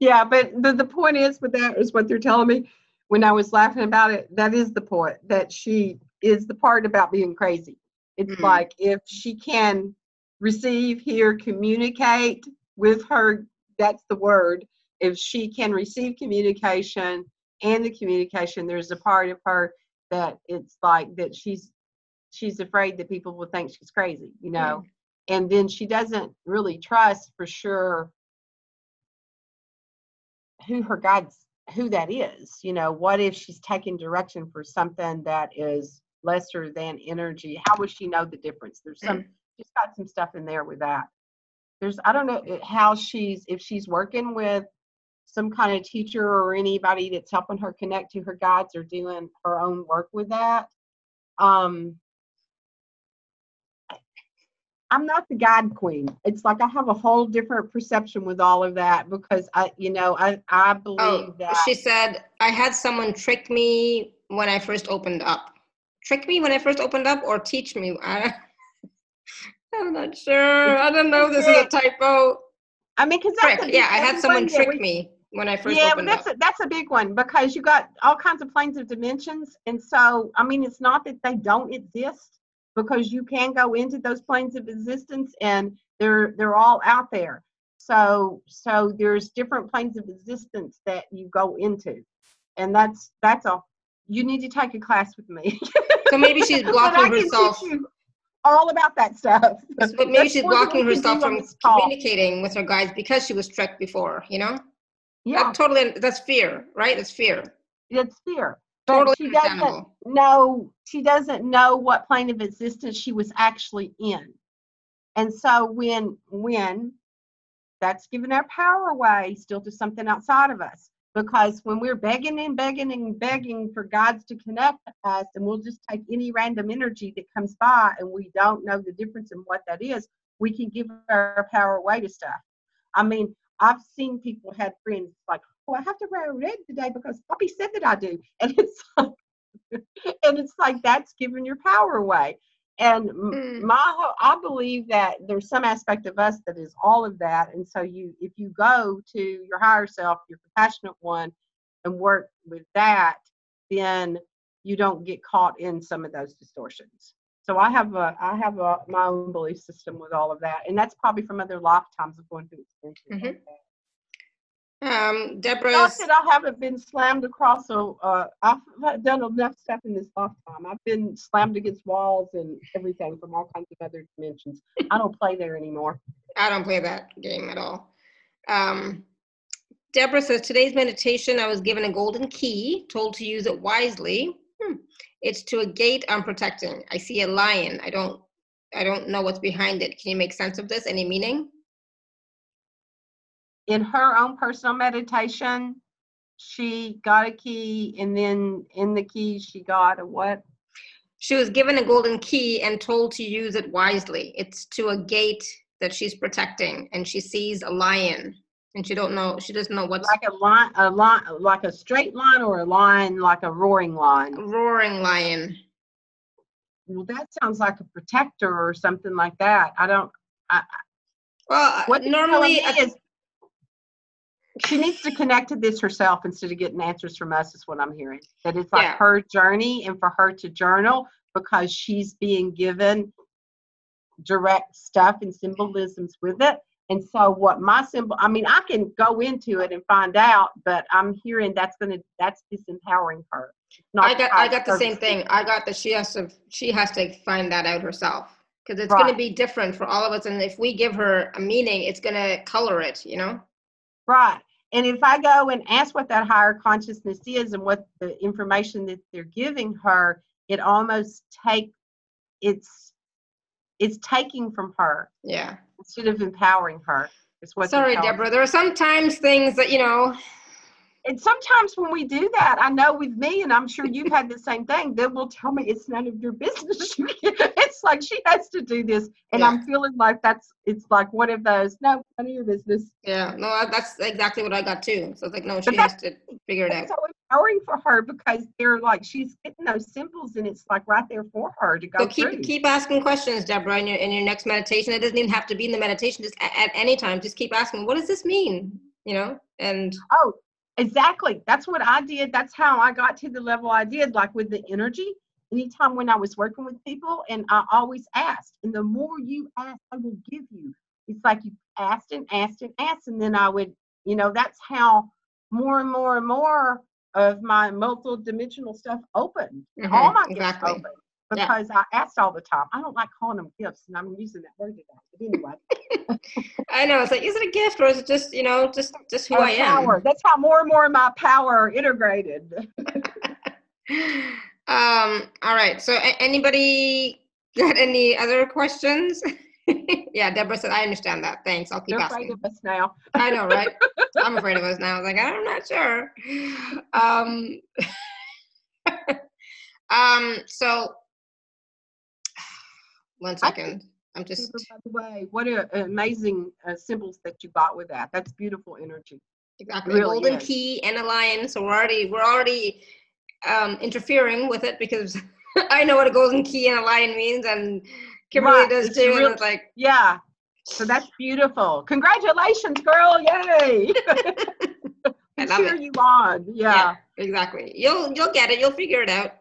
S2: Yeah, but the, the point is with that is what they're telling me when I was laughing about it, that is the point that she is the part about being crazy. It's mm-hmm. like if she can receive, hear, communicate with her, that's the word. If she can receive communication and the communication, there's a part of her that it's like that she's she's afraid that people will think she's crazy, you know. Mm-hmm. And then she doesn't really trust for sure who her guides who that is. You know, what if she's taking direction for something that is lesser than energy? How would she know the difference? There's some, she's got some stuff in there with that. There's, I don't know how she's, if she's working with some kind of teacher or anybody that's helping her connect to her guides or doing her own work with that. Um, I'm not the guide queen. It's like I have a whole different perception with all of that because I, you know, I I believe oh, that.
S1: She said I had someone trick me when I first opened up. Trick me when I first opened up, or teach me. I, I'm not sure. I don't know. This is a typo.
S2: I mean, because
S1: yeah, I had someone trick we, me when I first
S2: yeah,
S1: but
S2: that's up. a, that's a big one because you got all kinds of planes of dimensions, and so I mean, it's not that they don't exist because you can go into those planes of existence and they're they're all out there so so there's different planes of existence that you go into and that's that's a you need to take a class with me
S1: so maybe she's blocking herself.
S2: all about that stuff.
S1: But maybe she's blocking herself from communicating with her guides because she was tricked before you know? Yeah. That totally that's fear right? It's fear.
S2: It's fear. Totally she doesn't know she doesn't know what plane of existence she was actually in. And so when when that's giving our power away still to something outside of us because when we're begging and begging and begging for gods to connect us and we'll just take any random energy that comes by and we don't know the difference in what that is we can give our power away to stuff i mean i've seen people had friends like oh, I have to wear red today because Poppy said that I do. And it's like, and it's like that's giving your power away. And mm. my, I believe that there's some aspect of us that is all of that. And so you, if you go to your higher self, your compassionate one, and work with that, then you don't get caught in some of those distortions. So I have a, I have a, my own belief system with all of that, and that's probably from other lifetimes of going through experiences. Mm-hmm.
S1: Um, Deborah.
S2: Not that I haven't been slammed across. So uh, I've done enough stuff in this lifetime. I've been slammed against walls and everything from all kinds of other dimensions. I don't play there anymore.
S1: I don't play that game at all. Um, Deborah says today's meditation. I was given a golden key, told to use it wisely. Hmm. It's to a gate I'm protecting. I see a lion. I don't. I don't know what's behind it. Can you make sense of this? Any meaning?
S2: In her own personal meditation, she got a key, and then in the key, she got a what?
S1: She was given a golden key and told to use it wisely. It's to a gate that she's protecting, and she sees a lion, and she don't know. She doesn't know what's
S2: like a line, a line, like a straight line, or a line like a roaring lion.
S1: A roaring lion.
S2: Well, that sounds like a protector or something like that. I don't. I,
S1: well, what normally a, is
S2: she needs to connect to this herself instead of getting answers from us is what i'm hearing that it's like yeah. her journey and for her to journal because she's being given direct stuff and symbolisms with it And so what my symbol I mean I can go into it and find out, but I'm hearing that's gonna that's disempowering her.
S1: I got I got the same thing. I got that she has to she has to find that out herself because it's right. going to be different for all of us and if we give her a meaning it's going to color it you know
S2: right and if i go and ask what that higher consciousness is and what the information that they're giving her it almost take it's it's taking from her
S1: yeah.
S2: instead of empowering her
S1: is what sorry deborah. There are sometimes things that you know
S2: and sometimes when we do that, I know with me, and I'm sure you've had the same thing, they will tell me it's none of your business. it's like she has to do this. And yeah. I'm feeling like that's, it's like one of those, no, none of your business.
S1: Yeah, no, that's exactly what I got too. So it's like, no, she has to figure it out.
S2: so empowering for her because they're like, she's getting those symbols and it's like right there for her to go
S1: So keep,
S2: through.
S1: keep asking questions, Deborah, in your, in your next meditation. It doesn't even have to be in the meditation, just at, at any time, just keep asking, what does this mean? You know, and
S2: oh, Exactly. That's what I did. That's how I got to the level I did, like with the energy. Anytime when I was working with people, and I always asked, and the more you ask, I will give you. It's like you asked and asked and asked, and then I would, you know, that's how more and more and more of my multi-dimensional stuff opened. Mm-hmm, All my exactly. gifts opened because yeah. I asked all the time. I don't like calling them gifts, and I'm using that word today. But anyway,
S1: I know it's like, is it a gift or is it just you know just just who I
S2: power. am? That's how more and more of my power integrated.
S1: um. All right. So, a- anybody got any other questions? yeah, Deborah said, I understand that. Thanks. I'll keep You're asking.
S2: afraid of us now.
S1: I know, right? I'm afraid of us now. I was like, I'm not sure. Um, um, so one second. I'm just.
S2: By the way, what a, amazing uh, symbols that you got with that. That's beautiful energy.
S1: Exactly. Really Golden is. key and a lion. So we're already we're already um, interfering with it because I know what a golden key and a lion means, and Kimberly right. does it's too. Real, and it's like
S2: yeah. So that's beautiful. Congratulations, girl! Yay! I cheer it. you on. Yeah. yeah.
S1: Exactly. You'll you'll get it. You'll figure it out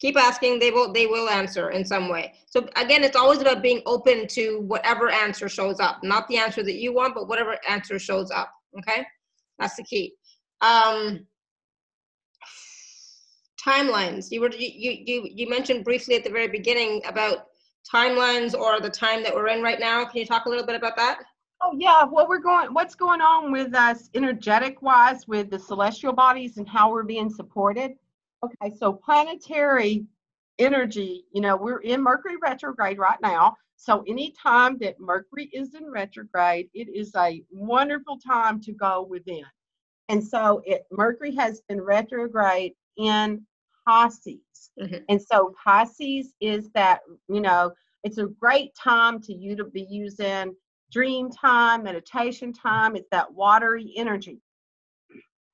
S1: keep asking they will they will answer in some way. So again it's always about being open to whatever answer shows up. Not the answer that you want but whatever answer shows up okay? That's the key. Um timelines. You were you you you mentioned briefly at the very beginning about timelines or the time that we're in right now. Can you talk a little bit about that?
S2: Oh yeah, well we're going what's going on with us energetic wise with the celestial bodies and how we're being supported. Okay, so planetary energy, you know, we're in Mercury retrograde right now. So anytime that Mercury is in retrograde, it is a wonderful time to go within. And so it Mercury has been retrograde in Pisces. Mm-hmm. And so Pisces is that, you know, it's a great time to you to be using dream time, meditation time. It's that watery energy.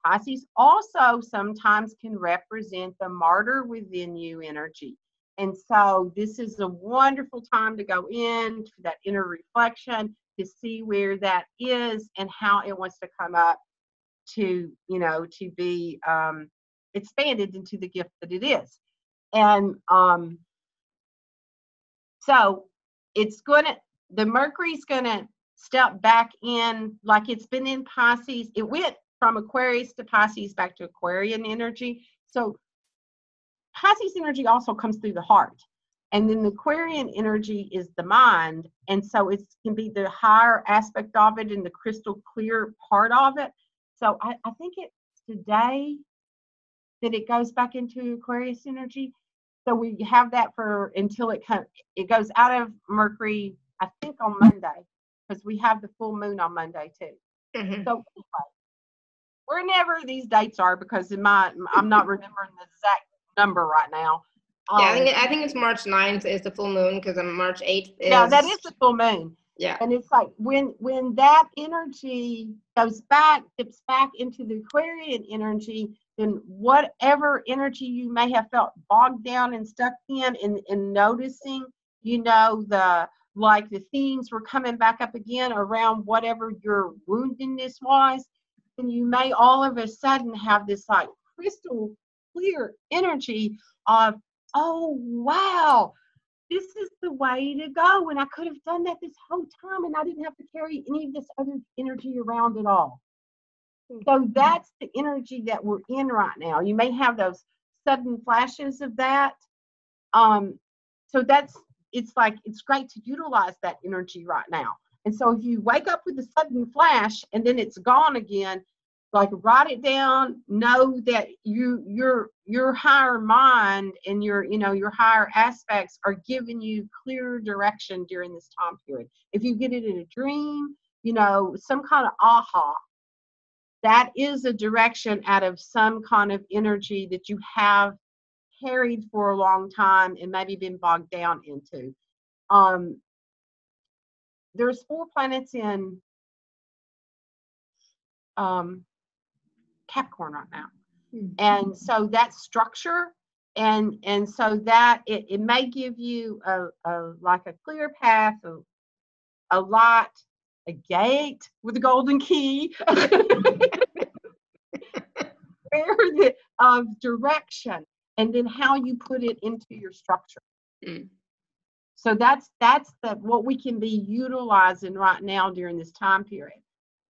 S2: Pisces also sometimes can represent the martyr within you energy. And so this is a wonderful time to go in to that inner reflection to see where that is and how it wants to come up to, you know, to be um, expanded into the gift that it is. And um, so it's going to, the Mercury's going to step back in like it's been in Pisces. It went from Aquarius to Pisces back to Aquarian energy. So Pisces energy also comes through the heart. And then the Aquarian energy is the mind. And so it can be the higher aspect of it and the crystal clear part of it. So I, I think it's today that it goes back into Aquarius energy. So we have that for until it comes, it goes out of Mercury, I think on Monday, because we have the full moon on Monday too. Mm-hmm. So anyway, whenever these dates are because in my I'm not remembering the exact number right now.
S1: Um, yeah, I think, I think it's March 9th is the full moon because on March 8th is
S2: Yeah, that is the full moon.
S1: Yeah.
S2: And it's like when when that energy goes back, dips back into the Aquarian energy, then whatever energy you may have felt bogged down and stuck in and, and noticing, you know, the like the themes were coming back up again around whatever your woundedness was, and you may all of a sudden have this like crystal clear energy of, oh, wow, this is the way to go. And I could have done that this whole time and I didn't have to carry any of this other energy around at all. So
S1: Mm-hmm.
S2: that's the energy that we're in right now. You may have those sudden flashes of that. Um, so that's it's like it's great to utilize that energy right now. And so if you wake up with a sudden flash and then it's gone again, like write it down, know that you your your higher mind and your you know your higher aspects are giving you clear direction during this time period. If you get it in a dream, you know, some kind of aha, that is a direction out of some kind of energy that you have carried for a long time and maybe been bogged down into. Um, there's four planets in um, Capricorn right now,
S1: Hmm.
S2: and so that structure and and so that it, it may give you a, a like a clear path, a, a lot, a gate with a golden key. where the of direction and then how you put it into your structure
S1: Mm.
S2: So that's that's the what we can be utilizing right now during this time period.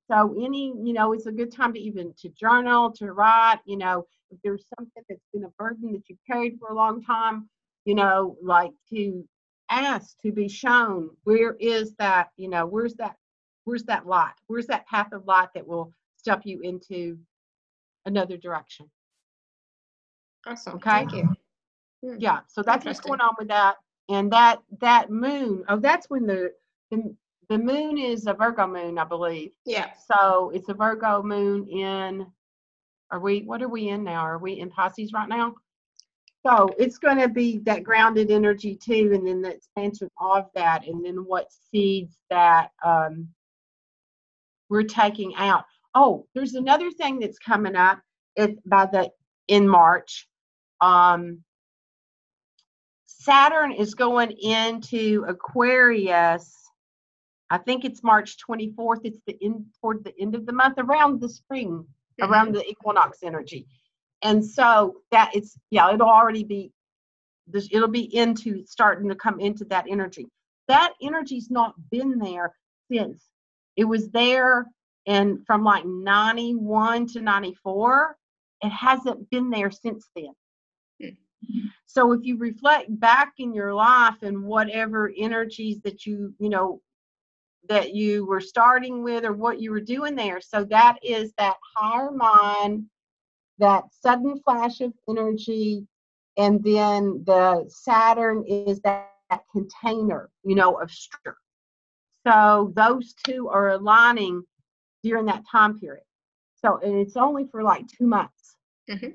S2: So any you know it's a good time to even to journal to write you know if there's something that's been a burden that you've carried for a long time you know like to ask to be shown where is that you know where's that where's that light? Where's that path of light that will step you into another direction?
S1: Awesome.
S2: Okay.
S1: Thank you. Hmm.
S2: yeah. So that's what's going on with that and that that moon oh that's when the the, the moon is a virgo moon i believe.
S1: Yeah.
S2: so it's a virgo moon in are we what are we in now? Are we in pisces right now? So it's going to be that grounded energy too and then the expansion of that and then what seeds that um we're taking out. Oh there's another thing that's coming up it by the in march um Saturn is going into Aquarius. I think it's March 24th. It's the end toward the end of the month, around the spring, mm-hmm. around the equinox energy. And so that it's yeah, it'll already be this it'll be into starting to come into that energy. That energy's not been there since it was there and from like 91 to 94. It hasn't been there since then. Hmm. So if you reflect back in your life and whatever energies that you, you know, that you were starting with or what you were doing there. So that is that higher mind, that sudden flash of energy, and then the Saturn is that, that container, you know, of structure. So those two are aligning during that time period. So and it's only for like two months.
S1: Mhm.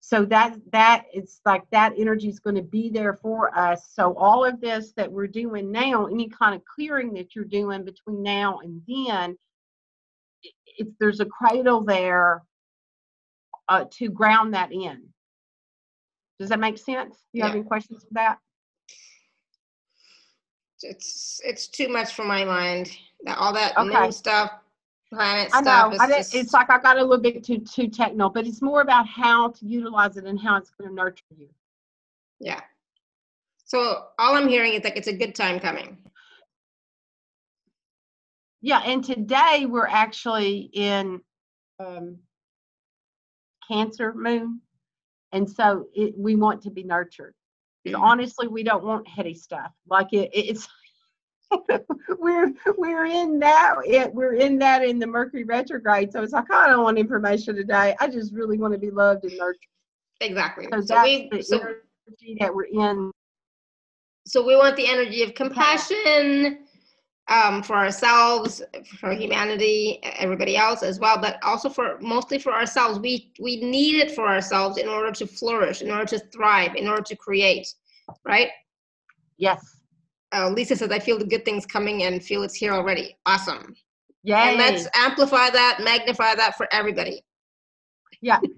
S2: So that that it's like that energy is going to be there for us. So all of this that we're doing now, any kind of clearing that you're doing between now and then, if there's a cradle there uh, to ground that in. Does that make sense? Do you have any questions for that?
S1: It's it's too much for my mind. That all that
S2: Okay.
S1: moon stuff, planet
S2: I know. I
S1: just,
S2: it's like I got a little bit too too techno, but it's more about how to utilize it and how it's going to nurture you.
S1: yeah. So all I'm hearing is like it's a good time coming.
S2: Yeah, and today we're actually in um, Cancer Moon, and so it, we want to be nurtured.
S1: Mm.
S2: Honestly, we don't want heady stuff. Like it, it's we're we're in that it, we're in that in the Mercury retrograde. So it's like I don't want information today. I just really want to be loved and nurtured.
S1: Exactly.
S2: So
S1: So we so,
S2: energy that we're in.
S1: so we want the energy of compassion um, for ourselves, for humanity, everybody else as well, but also for mostly for ourselves. We we need it for ourselves in order to flourish, in order to thrive, in order to create, right?
S2: Yes.
S1: Uh, Lisa says, "I feel the good things coming and feel it's here already." Awesome.
S2: Yay.
S1: And let's amplify that, magnify that for everybody.
S2: Yeah.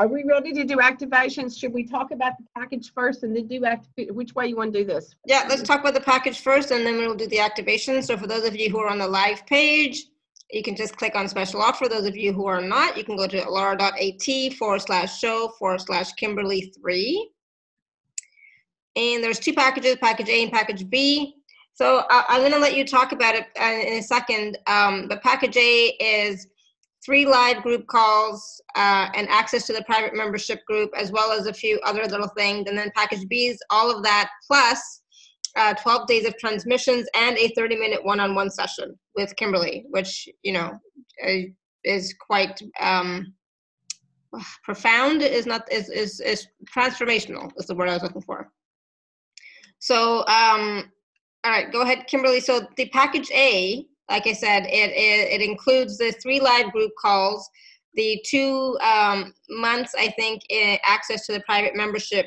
S2: Are we ready to do activations? Should we talk about the package first and then do activate? Which way you want to do this?
S1: Yeah, let's talk about the package first and then we'll do the activation. So for those of you who are on the live page, you can just click on special offer. Those of you who are not, you can go to alara.at forward slash show forward slash Kimberly three. And there's two packages, package A and package B. So I, I'm going to let you talk about it uh, in a second. Um, but package A is three live group calls uh, and access to the private membership group, as well as a few other little things. And then package B is all of that plus uh, 12 days of transmissions and a 30 minute one-on-one session with Kimberly, which you know uh, is quite um, profound. Is not is, is is transformational. Is the word I was looking for. So, um, all right, go ahead, Kimberly. So the package A, like I said, it it, it includes the three live group calls, the two um, months, I think, access to the private membership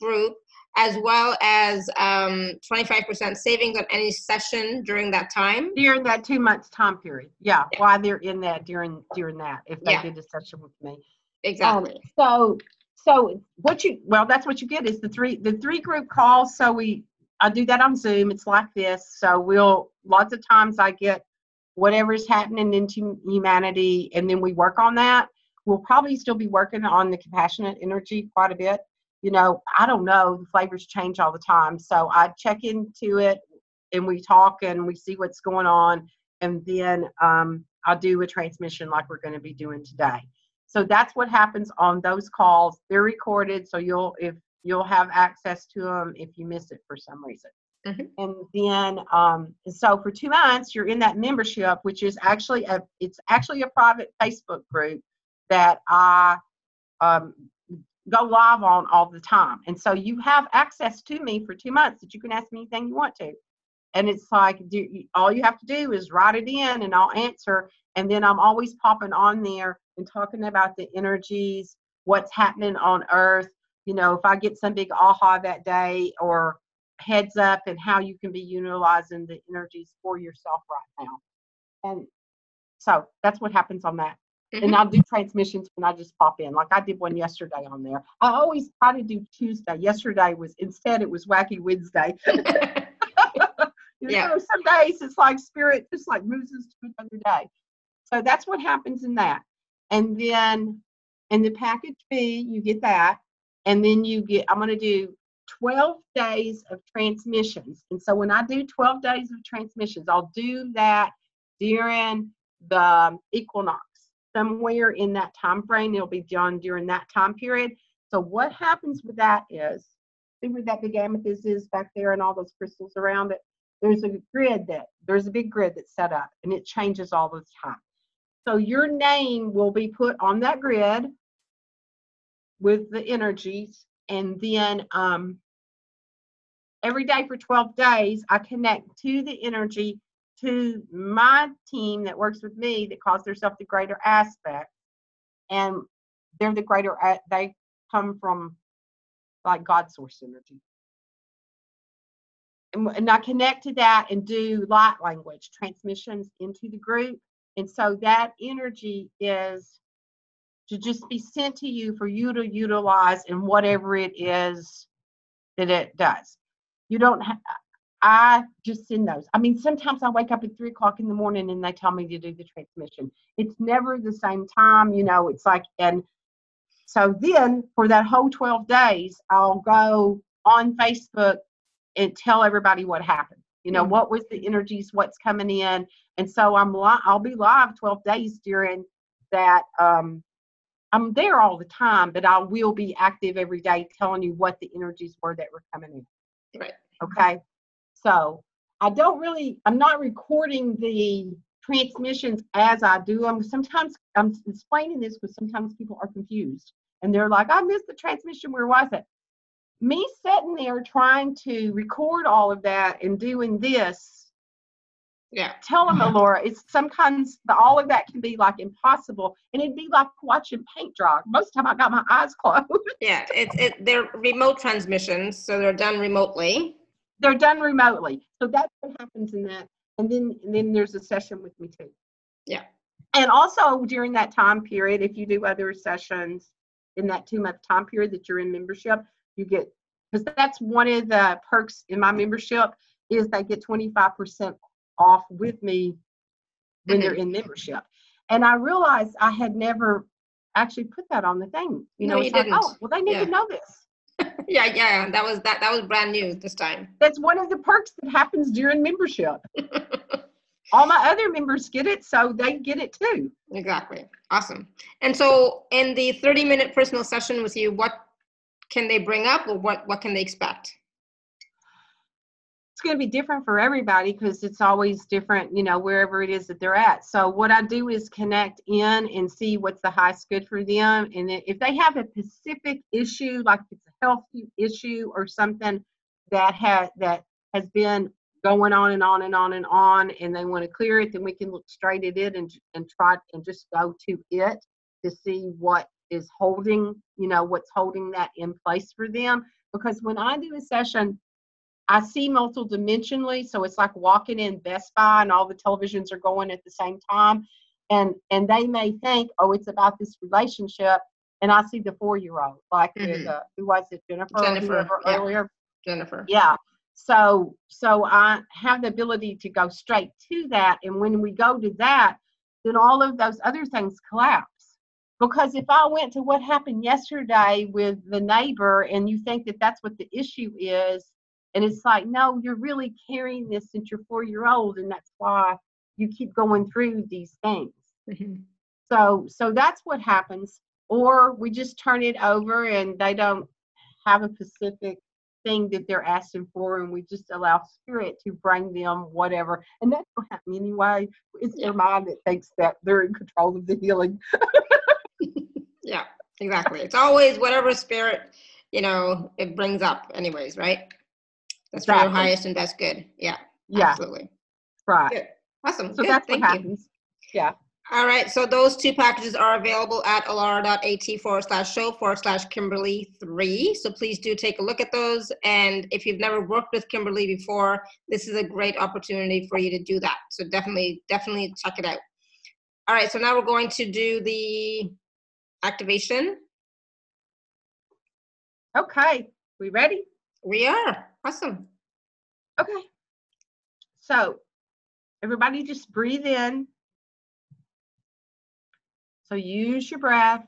S1: group, as well as um, 25% savings on any session during that time.
S2: During that two months time period. Yeah, yeah. while they're in that during during that, if they yeah. did a session with me.
S1: Exactly. Um,
S2: so so what you well that's what you get is the three the three group calls. So we I do that on Zoom. It's like this. So we'll lots of times I get whatever's happening into humanity and then we work on that. We'll probably still be working on the compassionate energy quite a bit. You know, I don't know, the flavors change all the time. So I check into it and we talk and we see what's going on and then um, I'll do a transmission like we're going to be doing today. So that's what happens on those calls. They're recorded, so you'll if you'll have access to them if you miss it for some reason. Mm-hmm. And then, um, so for two months, you're in that membership, which is actually a it's actually a private Facebook group that I um, go live on all the time. And so you have access to me for two months that you can ask me anything you want to. And it's like do, all you have to do is write it in, and I'll answer. And then I'm always popping on there and talking about the energies, what's happening on earth. You know, if I get some big aha that day or heads up and how you can be utilizing the energies for yourself right now. And so that's what happens on that. Mm-hmm. And I'll do transmissions when I just pop in. Like I did one yesterday on there. I always try to do Tuesday. Yesterday was instead it was Wacky Wednesday. you yeah. know, some days it's like spirit just like moves us to another day. So that's what happens in that. And then in the package B, you get that. And then you get, I'm going to do 12 days of transmissions. And so when I do 12 days of transmissions, I'll do that during the equinox. Somewhere in that time frame, it'll be done during that time period. So what happens with that is, see where that big amethyst is back there and all those crystals around it? There's a grid that, there's a big grid that's set up and it changes all the time. So your name will be put on that grid with the energies. And then um, every day for 12 days, I connect to the energy to my team that works with me that calls themselves the greater aspect. And they're the greater, they come from like God source energy. And, and I connect to that and do light language transmissions into the group and so that energy is to just be sent to you for you to utilize in whatever it is that it does. You don't have, I just send those. I mean, sometimes I wake up at three o'clock in the morning and they tell me to do the transmission. It's never the same time, you know, it's like, and so then for that whole 12 days, I'll go on Facebook and tell everybody what happened. You know, mm-hmm. what was the energies, what's coming in. And so I'm li- I'll be live 12 days during that. Um, I'm there all the time, but I will be active every day telling you what the energies were that were coming
S1: in. Right.
S2: Okay. So I don't really, I'm not recording the transmissions as I do them. Sometimes I'm explaining this because sometimes people are confused and they're like, I missed the transmission. Where was it? Me sitting there trying to record all of that and doing this.
S1: Yeah.
S2: Tell them mm-hmm. laura it's sometimes the, all of that can be like impossible and it'd be like watching paint dry most of the time i got my eyes closed.
S1: Yeah it's it they're remote transmissions so they're done remotely.
S2: They're done remotely so that's what happens in that and then and then there's a session with me too.
S1: Yeah.
S2: And also during that time period if you do other sessions in that two month time period that you're in membership you get because that's one of the perks in my membership is they get 25% off with me when they're mm-hmm. in membership. And I realized I had never actually put that on the thing. You
S1: no,
S2: know,
S1: it's like,
S2: oh, well, they need yeah. to know this.
S1: yeah, yeah, that was that that was brand new this time.
S2: That's one of the perks that happens during membership. All my other members get it, so they get it too.
S1: Exactly. Awesome. And so, in the 30 minute personal session with you, what can they bring up or what, what can they expect?
S2: It's going to be different for everybody because it's always different, you know, wherever it is that they're at. So, what I do is connect in and see what's the highest good for them. And if they have a specific issue, like it's a health issue or something that has that has been going on and on and on and on and they want to clear it then we can look straight at it and and try and just go to it to see what is holding you know what's holding that in place for them because when i do a session i see multiple dimensionally so it's like walking in best buy and all the televisions are going at the same time and and they may think oh it's about this relationship and i see the four year old like mm-hmm. uh, who was it jennifer,
S1: jennifer yeah.
S2: earlier
S1: jennifer
S2: yeah so so i have the ability to go straight to that and when we go to that then all of those other things collapse because if i went to what happened yesterday with the neighbor and you think that that's what the issue is and it's like no you're really carrying this since you're four year old and that's why you keep going through these things. Mm-hmm. so so that's what happens. Or we just turn it over and they don't have a specific thing that they're asking for and we just allow spirit to bring them whatever. And that's what happen anyway. It's their mind that thinks that they're in control of the healing
S1: yeah exactly it's always whatever spirit you know it brings up anyways right that's exactly. for your highest and best good yeah
S2: yeah
S1: absolutely
S2: right
S1: good. awesome
S2: so
S1: good.
S2: that's
S1: Thank
S2: what happens you. yeah
S1: all right, so those two packages are available at alara.at forward slash show forward slash Kimberly three. So please do take a look at those. And if you've never worked with Kimberly before, this is a great opportunity for you to do that. So definitely, definitely check it out. All right, so now we're going to do the activation.
S2: Okay, we ready?
S1: We are. Awesome.
S2: Okay. So everybody just breathe in so use your breath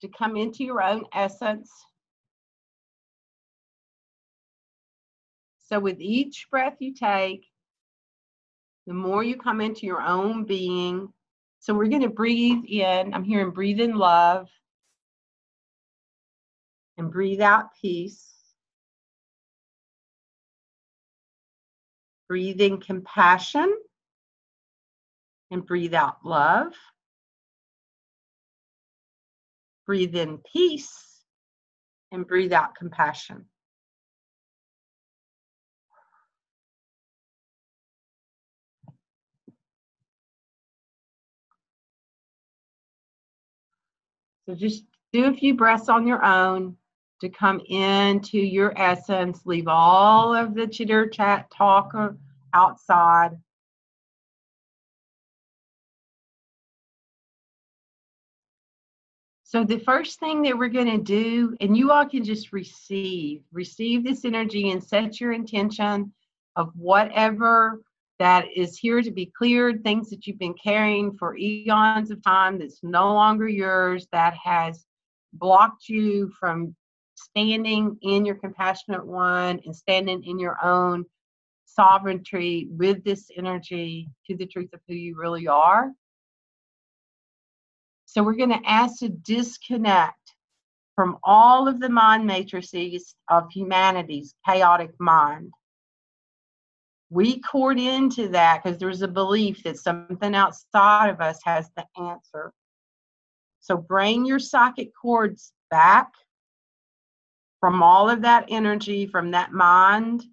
S2: to come into your own essence. So with each breath you take, the more you come into your own being. So we're going to breathe in. I'm hearing breathe in love and breathe out peace. Breathe in compassion and breathe out love. Breathe in peace and breathe out compassion. So just do a few breaths on your own to come into your essence. Leave all of the chitter chat talk outside So the first thing that we're going to do, and you all can just receive, receive this energy and set your intention of whatever that is here to be cleared, things that you've been carrying for eons of time that's no longer yours, that has blocked you from standing in your compassionate one and standing in your own sovereignty with this energy to the truth of who you really are. So we're going to ask to disconnect from all of the mind matrices of humanity's chaotic mind. We cord into that because there's a belief that something outside of us has the answer. So bring your socket cords back from all of that energy, from that mind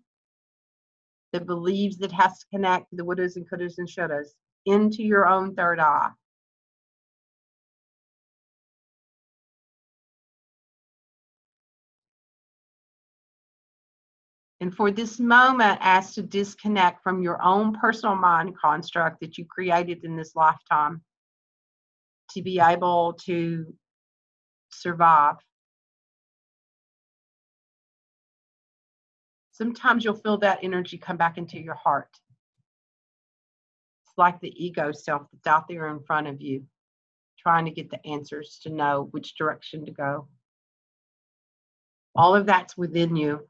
S2: that believes that has to connect the wouldas and couldas and shouldas into your own third eye. And for this moment, ask to disconnect from your own personal mind construct that you created in this lifetime to be able to survive. Sometimes you'll feel that energy come back into your heart. It's like the ego self that's out there in front of you, trying to get the answers to know which direction to go. All of that's within you.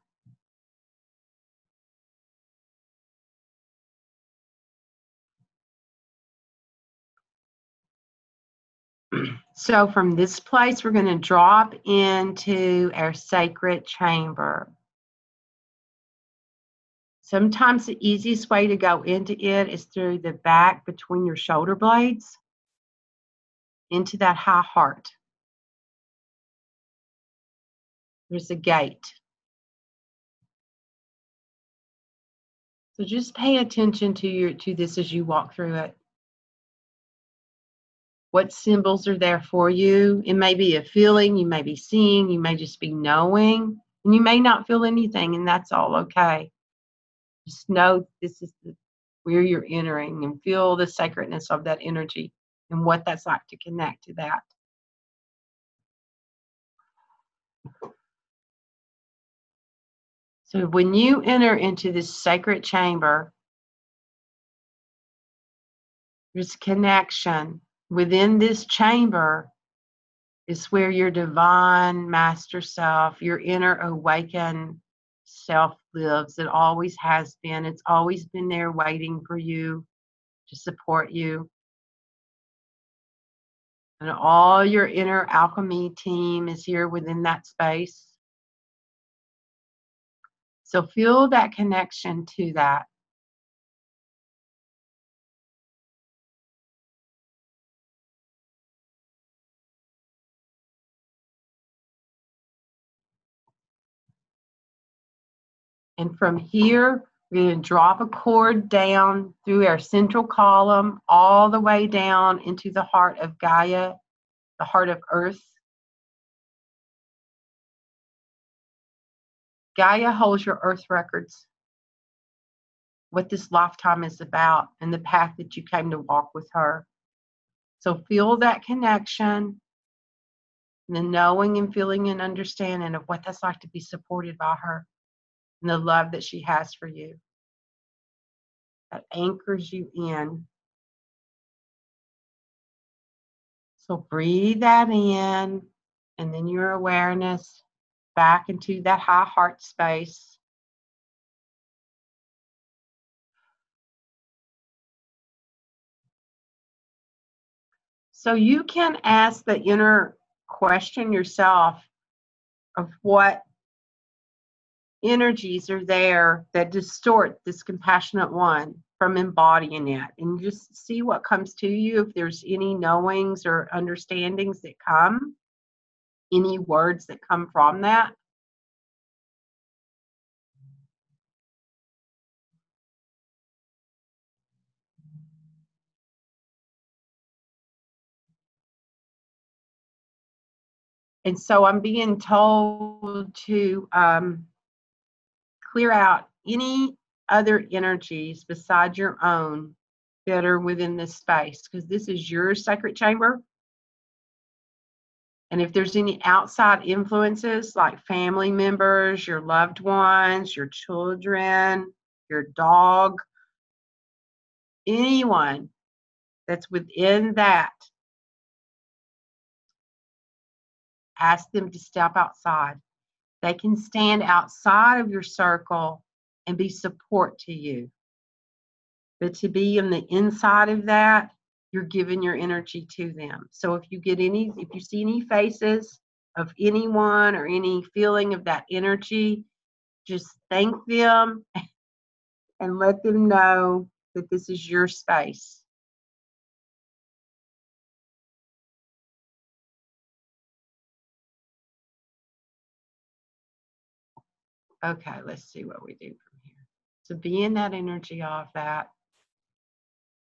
S2: So from this place, we're going to drop into our sacred chamber. Sometimes the easiest way to go into it is through the back between your shoulder blades into that high heart. There's a gate. So just pay attention to your to this as you walk through it. What symbols are there for you? It may be a feeling, you may be seeing, you may just be knowing, and you may not feel anything, and that's all okay. Just know this is the, where you're entering and feel the sacredness of that energy and what that's like to connect to that. So when you enter into this sacred chamber, there's connection. Within this chamber is where your divine master self, your inner awakened self lives. It always has been. It's always been there waiting for you to support you. And all your inner alchemy team is here within that space. So feel that connection to that. And from here, we're going to drop a cord down through our central column, all the way down into the heart of Gaia, the heart of Earth. Gaia holds your Earth records, what this lifetime is about, and the path that you came to walk with her. So feel that connection, the knowing and feeling and understanding of what that's like to be supported by her and the love that she has for you. That anchors you in. So breathe that in, and then your awareness back into that high heart space. So you can ask the inner question yourself of what energies are there that distort this compassionate one from embodying it. And just see what comes to you if there's any knowings or understandings that come any words that come from that. And so i'm being told to um, clear out any other energies besides your own that are within this space because this is your sacred chamber. And if there's any outside influences like family members, your loved ones, your children, your dog, anyone that's within that, ask them to step outside. They can stand outside of your circle and be support to you. But to be in the inside of that, you're giving your energy to them. So if you get any, if you see any faces of anyone or any feeling of that energy, just thank them and let them know that this is your space. Okay, let's see what we do from here. So be in that energy of that.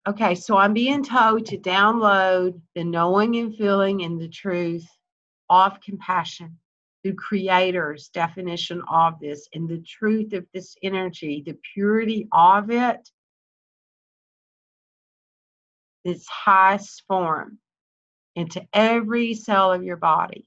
S2: Okay, so I'm being told to download the knowing and feeling and the truth of compassion, the creator's definition of this, and the truth of this energy, the purity of it, its highest form, into every cell of your body.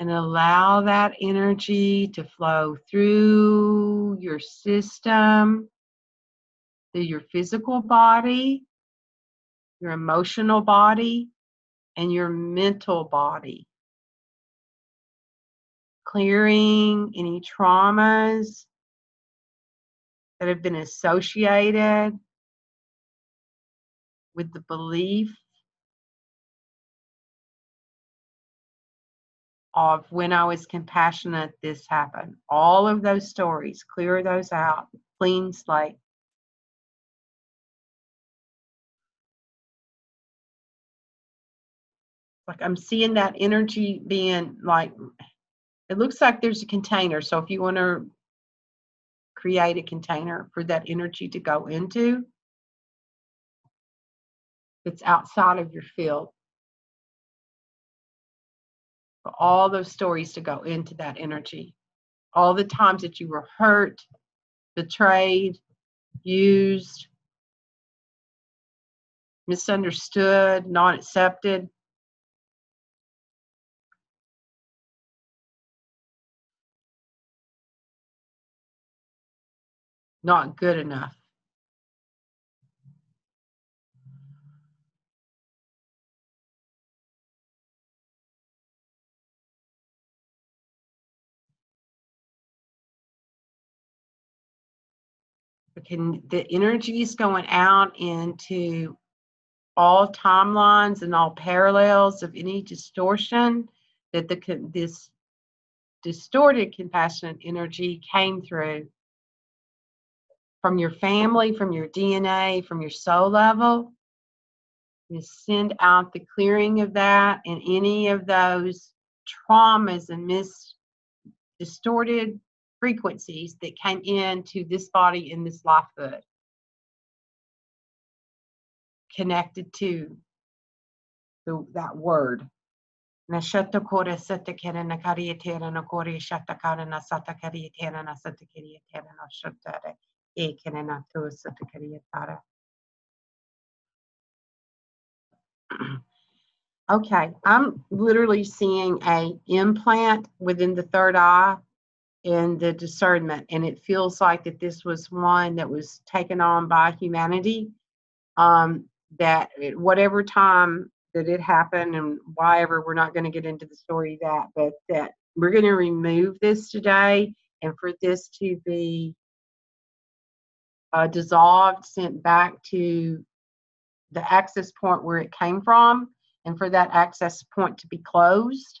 S2: and allow that energy to flow through your system, through your physical body, your emotional body, and your mental body. Clearing any traumas that have been associated with the belief of when I was compassionate, this happened. All of those stories, clear those out, clean slate. Like I'm seeing that energy being like, it looks like there's a container. So if you want to create a container for that energy to go into, it's outside of your field all those stories to go into that energy. All the times that you were hurt, betrayed, used, misunderstood, not accepted. Not good enough. Can the energy is going out into all timelines and all parallels of any distortion that the this distorted compassionate energy came through from your family, from your DNA, from your soul level. You send out the clearing of that and any of those traumas and mis distorted frequencies that came into this body in this lifebook connected to the, that word. Okay, I'm literally seeing a implant within the third eye in the discernment and it feels like that this was one that was taken on by humanity um, that at whatever time that it happened and why ever we're not going to get into the story of that but that we're going to remove this today and for this to be uh, dissolved sent back to the access point where it came from and for that access point to be closed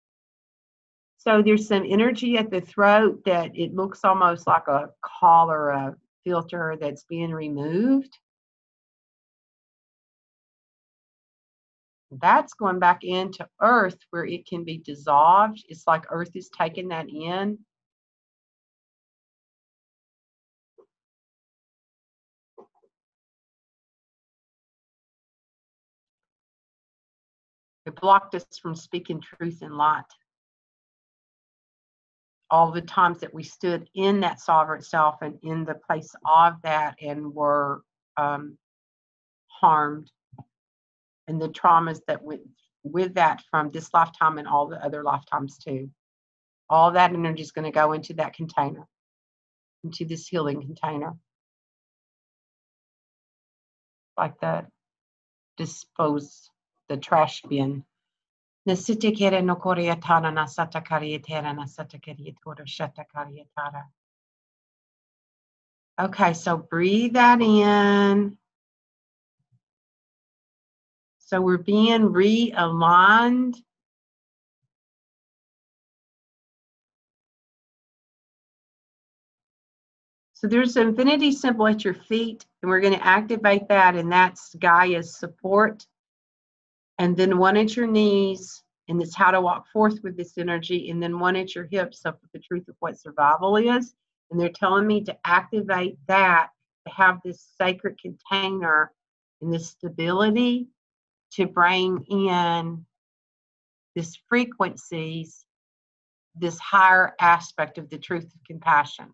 S2: so there's some energy at the throat that it looks almost like a collar, a filter that's being removed. That's going back into earth where it can be dissolved. It's like earth is taking that in. It blocked us from speaking truth and light all the times that we stood in that sovereign self and in the place of that and were um, harmed and the traumas that went with that from this lifetime and all the other lifetimes too. All that energy is going to go into that container, into this healing container. Like the dispose, the trash bin. No sata kariatora shata kariatara. Okay, so breathe that in. So we're being realigned. So there's infinity symbol at your feet, and we're going to activate that, and that's Gaia's support. And then one at your knees, and it's how to walk forth with this energy, and then one at your hips up with the truth of what survival is. And they're telling me to activate that to have this sacred container and this stability to bring in this frequencies, this higher aspect of the truth of compassion.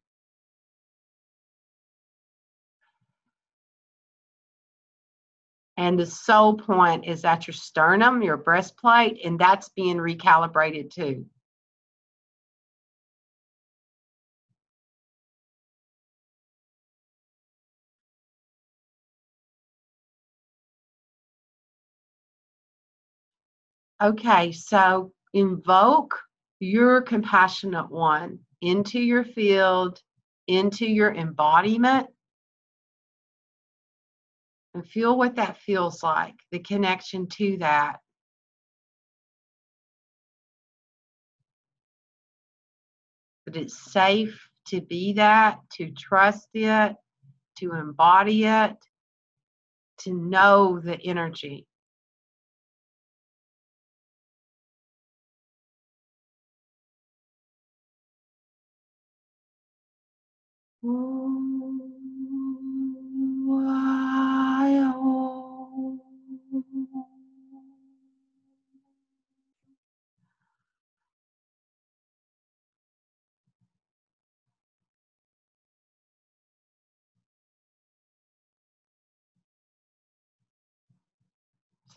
S2: And the soul point is at your sternum, your breastplate, and that's being recalibrated too. Okay, so invoke your compassionate one into your field, into your embodiment, and feel what that feels like, the connection to that. But it's safe to be that, to trust it, to embody it, to know the energy.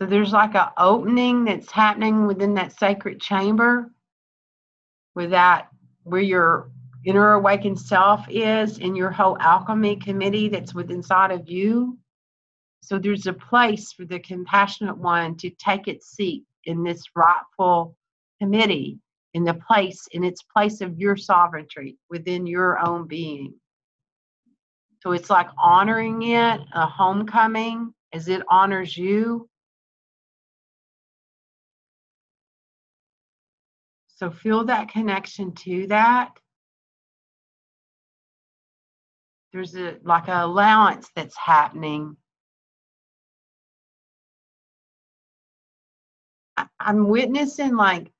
S2: So there's like an opening that's happening within that sacred chamber where that where your inner awakened self is in your whole alchemy committee that's within inside of you. So there's a place for the compassionate one to take its seat in this rightful committee in the place in its place of your sovereignty within your own being. So it's like honoring it, a homecoming as it honors you So feel that connection to that. There's a like an allowance that's happening. I'm witnessing like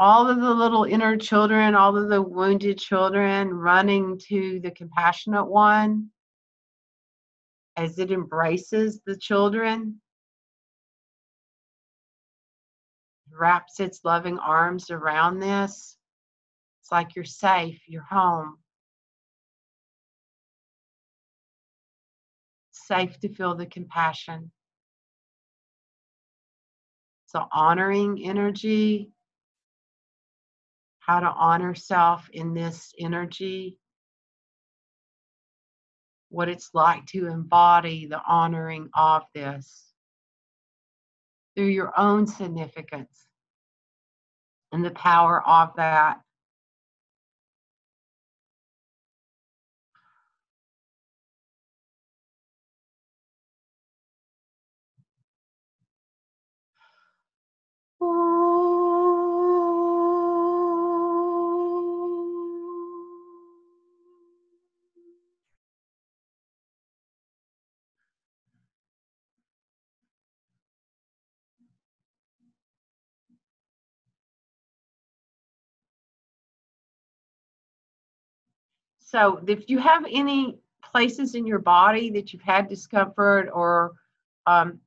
S2: all of the little inner children, all of the wounded children running to the compassionate one as it embraces the children. Wraps its loving arms around this. It's like you're safe, you're home. Safe to feel the compassion. So, honoring energy, how to honor self in this energy, what it's like to embody the honoring of this through your own significance and the power of that. So if you have any places in your body that you've had discomfort or um,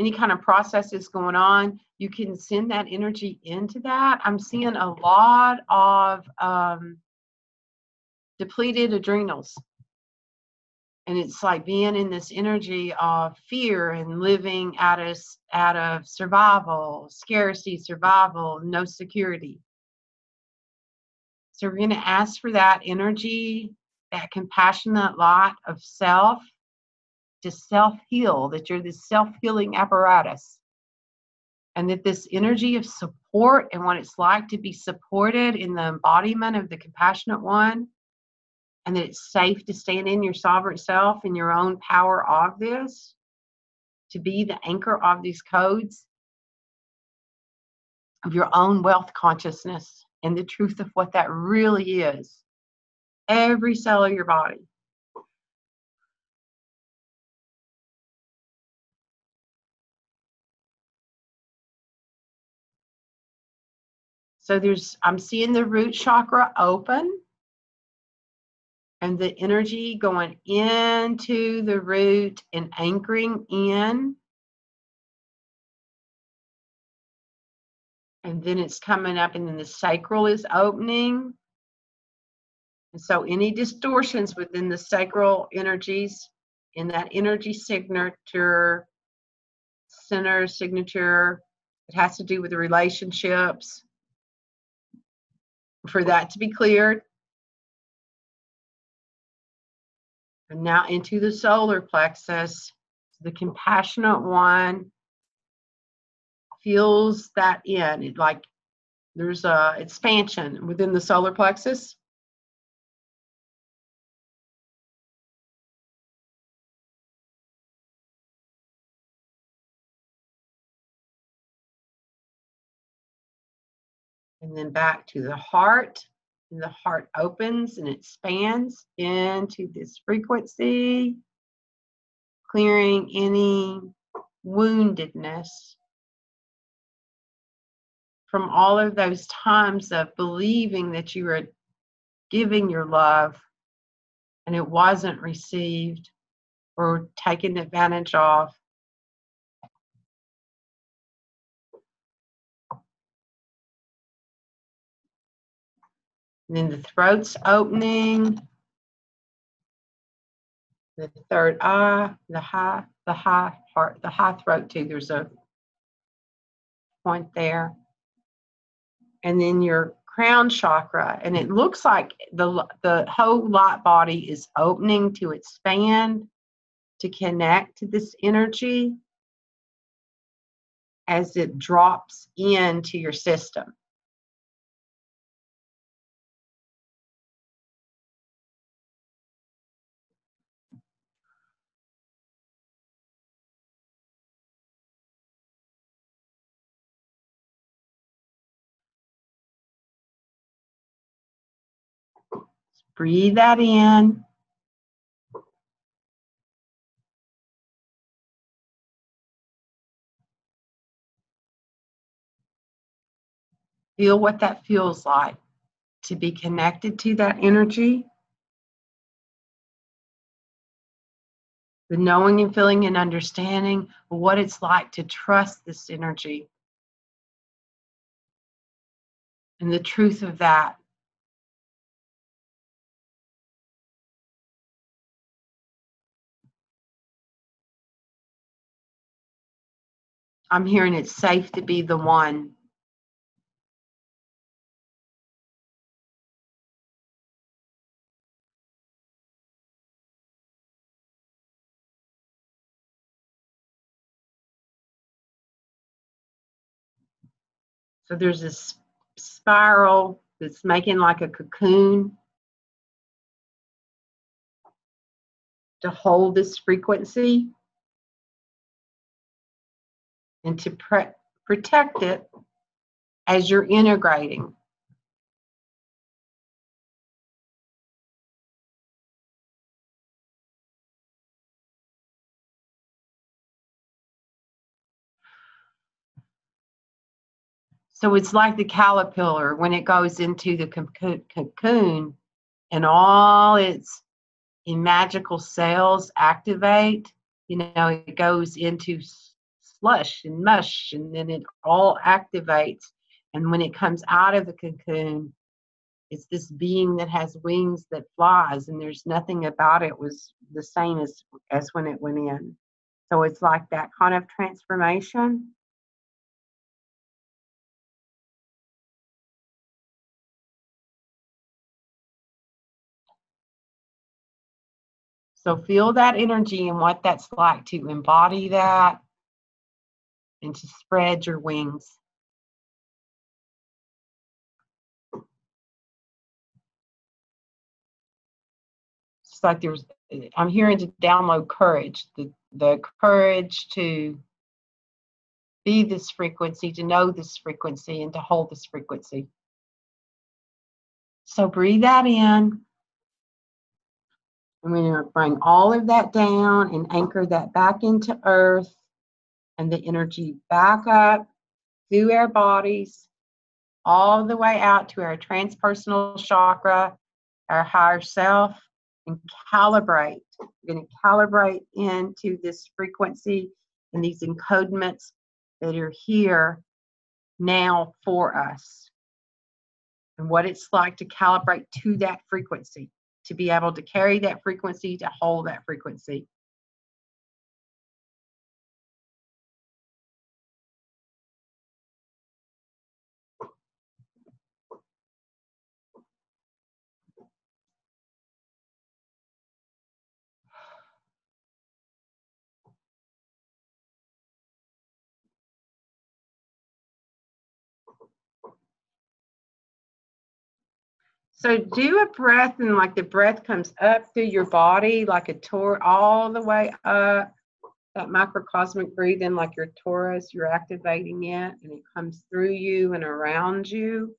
S2: any kind of processes going on, you can send that energy into that. I'm seeing a lot of um, depleted adrenals. And it's like being in this energy of fear and living out of out of survival, scarcity, survival, no security. So we're going to ask for that energy, that compassionate light of self to self heal, that you're this self healing apparatus. And that this energy of support and what it's like to be supported in the embodiment of the compassionate one, and that it's safe to stand in your sovereign self and your own power of this. to be the anchor of these codes of your own wealth consciousness and the truth of what that really is. Every cell of your body. So there's, I'm seeing the root chakra open and the energy going into the root and anchoring in. And then it's coming up, and then the sacral is opening. And so, any distortions within the sacral energies in that energy signature, center signature, it has to do with the relationships. For that to be cleared, And now into the solar plexus, the compassionate one feels that in. It like there's a expansion within the solar plexus. And then back to the heart and the heart opens and expands into this frequency, clearing any woundedness from all of those times of believing that you were giving your love and it wasn't received or taken advantage of. And then the throat's opening. The third eye, the high, the high heart, the high throat too. There's a point there. And then your crown chakra. And it looks like the the whole light body is opening to expand to connect to this energy as it drops into your system. Breathe that in. Feel what that feels like to be connected to that energy. The knowing and feeling and understanding what it's like to trust this energy. And the truth of that I'm hearing it's safe to be the one. So there's this spiral that's making like a cocoon to hold this frequency and to pre- protect it as you're integrating. So it's like the caterpillar when it goes into the cocoon and all its magical cells activate, you know, it goes into slush and mush, and then it all activates. And when it comes out of the cocoon, it's this being that has wings that flies, and there's nothing about it was the same as as when it went in. So it's like that kind of transformation. So feel that energy and what that's like to embody that and to spread your wings. It's like there's, I'm hearing to download courage, the, the courage to be this frequency, to know this frequency, and to hold this frequency. So breathe that in. And we're going to bring all of that down and anchor that back into earth and the energy back up through our bodies, all the way out to our transpersonal chakra, our higher self, and calibrate. We're going to calibrate into this frequency and these encodements that are here now for us and what it's like to calibrate to that frequency, to be able to carry that frequency, to hold that frequency. So do a breath and like the breath comes up through your body like a tour all the way up. That microcosmic breathing like your torus, you're activating it and it comes through you and around you.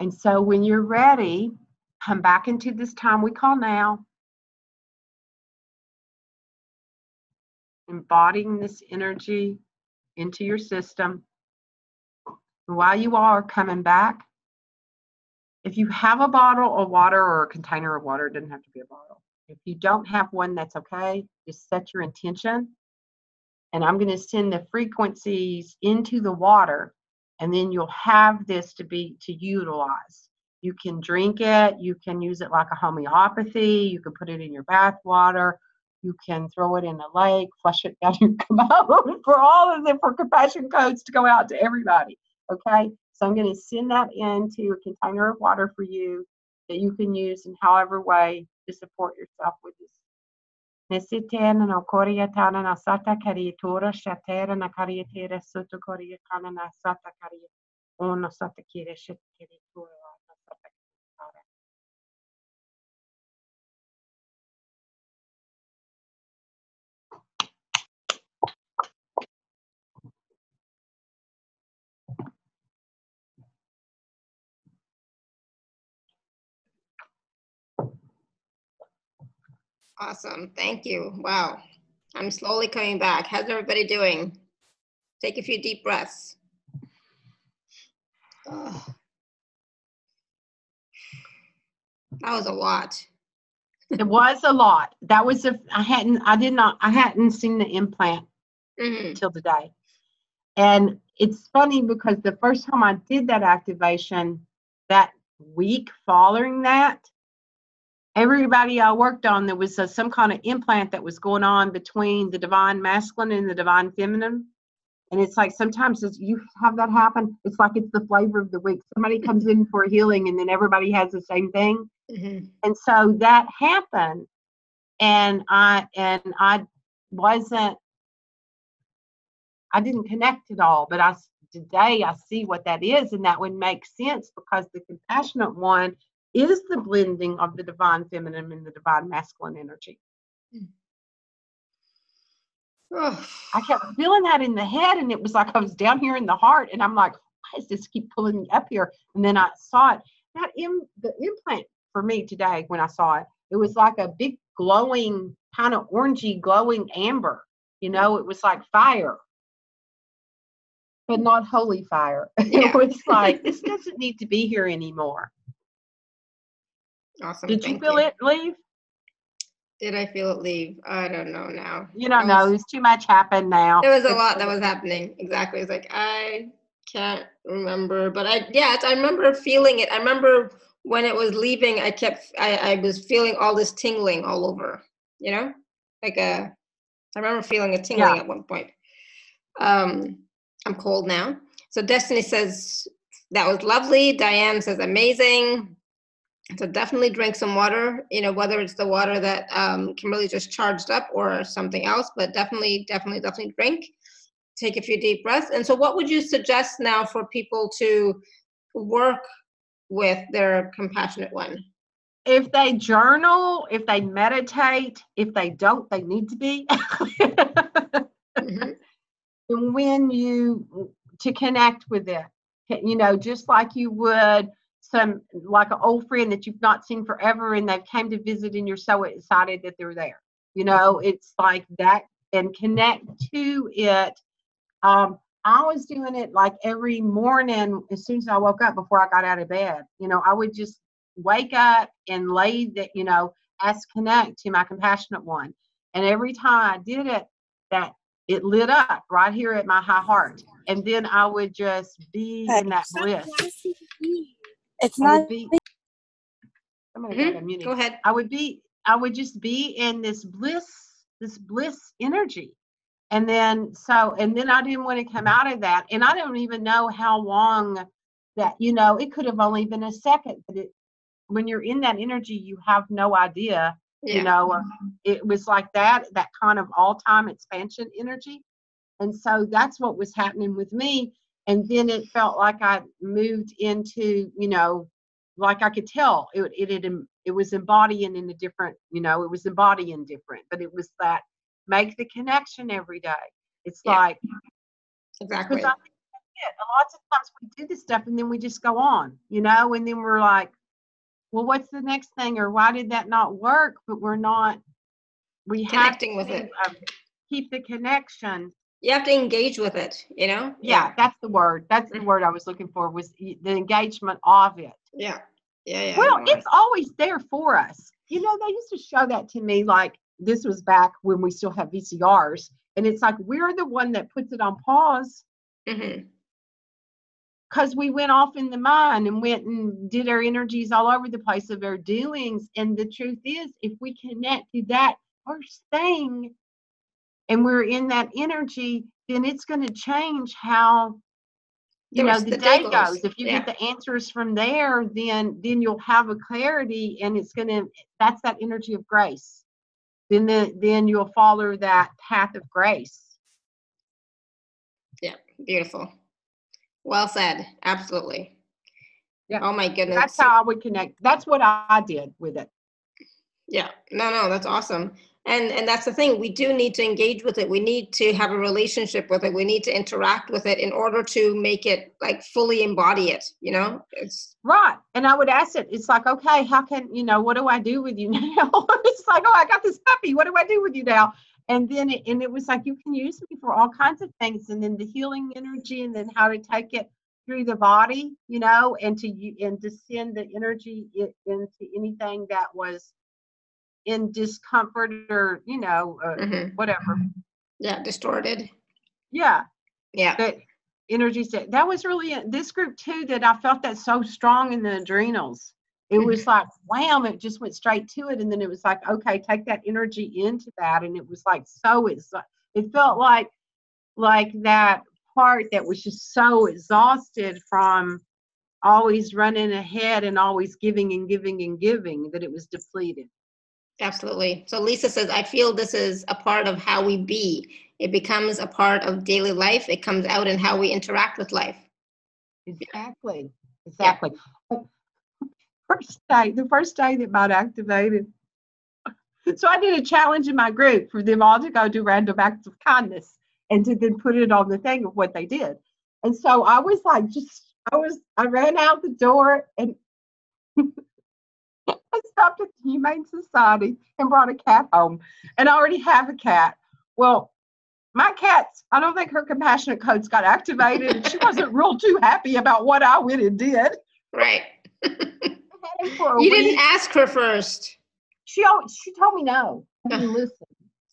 S2: And so when you're ready, come back into this time we call now. Embodying this energy into your system. While you are coming back, if you have a bottle of water or a container of water, it doesn't have to be a bottle. If you don't have one, that's okay. Just set your intention. And I'm going to send the frequencies into the water, and then you'll have this to be to utilize. You can drink it, you can use it like a homeopathy, you can put it in your bath water, you can throw it in a lake, flush it down your commode for all of them for compassion codes to go out to everybody. Okay, so I'm going to send that into a container of water for you that you can use in however way to support yourself with this.
S1: Awesome. Thank you. Wow. I'm slowly coming back. How's everybody doing? Take a few deep breaths. That was a lot.
S2: it was a lot. That was a I hadn't I did not I hadn't seen the implant
S1: Mhm.
S2: until today. And it's funny because the first time I did that activation, that week following that, everybody I worked on, there was a, some kind of implant that was going on between the divine masculine and the divine feminine. And it's like sometimes as you have that happen, it's like it's the flavor of the week. Somebody comes in for a healing and then everybody has the same thing
S1: Mhm.
S2: and so that happened and i and i wasn't i didn't connect it all but I today i see what that is and that would make sense because the compassionate one is the blending of the divine feminine and the divine masculine energy.
S1: Ugh. Hmm.
S2: i kept feeling that in the head and it was like i was down here in the heart and i'm like why does this keep pulling me up here? And then i saw it. That Im- the implant for me today when i saw it it was like a big glowing kind of orangey glowing amber you know it was like fire. But not holy fire.
S1: Yeah.
S2: it was like this doesn't need to be here anymore
S1: Awesome.
S2: did you feel it leave
S1: Did I feel it leave? I don't know now.
S2: you don't
S1: I
S2: know
S1: was-
S2: there's too much happened now
S1: There was a lot that was happening. Exactly. It's like I can't remember, but I yeah, I remember feeling it. I remember when it was leaving. I kept I, I was feeling all this tingling all over. You know, like a. I remember feeling a tingling
S2: Yeah.
S1: at one point. Um, I'm cold now. So Destiny says that was lovely. Diane says amazing. So definitely drink some water. You know, whether it's the water that um, Kimberly just charged up or something else, but definitely, definitely, definitely drink. Take a few deep breaths. And so, what would you suggest now for people to work with their compassionate one?
S2: if they journal, if they meditate, if they don't, they need to be. mm-hmm. And when you to connect with it, you know, just like you would some like an old friend that you've not seen forever and they've came to visit and you're so excited that they're there. You know, it's like that and connect to it. Um, I was doing it like every morning as soon as I woke up before I got out of bed. You know, I would just wake up and lay that, you know, ask connect to my compassionate one. And every time I did it, that it lit up right here at my high heart. And then I would just be in that bliss.
S3: It's not.
S2: Be,
S1: mm-hmm. Go ahead.
S2: I would be, I would just be in this bliss, this bliss energy and then so and then i didn't want to come out of that and i don't even know how long that you know it could have only been a second but it when you're in that energy you have no idea yeah. you know uh, it was like that that kind of all-time expansion energy and so that's what was happening with me and then it felt like i moved into you know like i could tell it it it, it was embodying in a different you know it was embodying different but it was that make the connection every day. It's yeah. like
S1: exactly.
S2: Because I think it. Lots of times we do this stuff and then we just go on, you know, and then we're like, well, what's the next thing, or why did that not work? But we're not. We
S1: connecting
S2: have
S1: to, with it.
S2: Um, keep the connection.
S1: You have to engage with it. You know.
S2: Yeah, yeah. that's the word. That's the mm-hmm. word I was looking for. Was the engagement of it.
S1: Yeah. Yeah, yeah,
S2: well, it's always there for us. You know, they used to show that to me like this was back when we still have VCRs, and it's like we're the one that puts it on pause. Mm-hmm because we went off in the mind and went and did our energies all over the place of our doings. And the truth is, if we connect to that first thing and we're in that energy, then it's going to change how you know the, the day goes. goes. If you yeah. get the answers from there, then then you'll have a clarity, and it's going to that's that energy of grace then the, then you'll follow that path of grace.
S1: Yeah, beautiful. Well said. Absolutely. Yeah. Oh my goodness.
S2: That's how I would connect. That's what I did with it.
S1: Yeah. No, no, that's awesome and and that's the thing we do need to engage with it we need to have a relationship with it we need to interact with it in order to make it like fully embody it you know? It's
S2: right and i would ask it it's like okay how can you know what do i do with you now? It's like oh i got this puppy what do i do with you now? And then it, and it was like you can use me for all kinds of things and then the healing energy and then how to take it through the body you know and to you and to send the energy into anything that was in discomfort or you know uh, mm-hmm. whatever.
S1: Yeah distorted.
S2: Yeah.
S1: Yeah.
S2: That energy set that was really this group too that i felt that so strong in the adrenals. It mm-hmm. was like wham it just went straight to it and then it was like okay take that energy into that and it was like so it's it felt like like that part that was just so exhausted from always running ahead and always giving and giving and giving that it was depleted
S1: Absolutely. So Lisa says, I feel this is a part of how we be. It becomes a part of daily life. It comes out in how we interact with life.
S2: Exactly. Exactly. Yeah. First day, the first day that Mount activated. So I did a challenge in my group for them all to go do random acts of kindness and to then put it on the thing of what they did. And so I was like, just, I was, I ran out the door and I stopped at the Humane Society and brought a cat home. And I already have a cat. Well, my cat's, I don't think her compassionate codes got activated. and she wasn't real too happy about what I went and did.
S1: Right. you week. didn't ask her first.
S2: She she told me no. I didn't listen.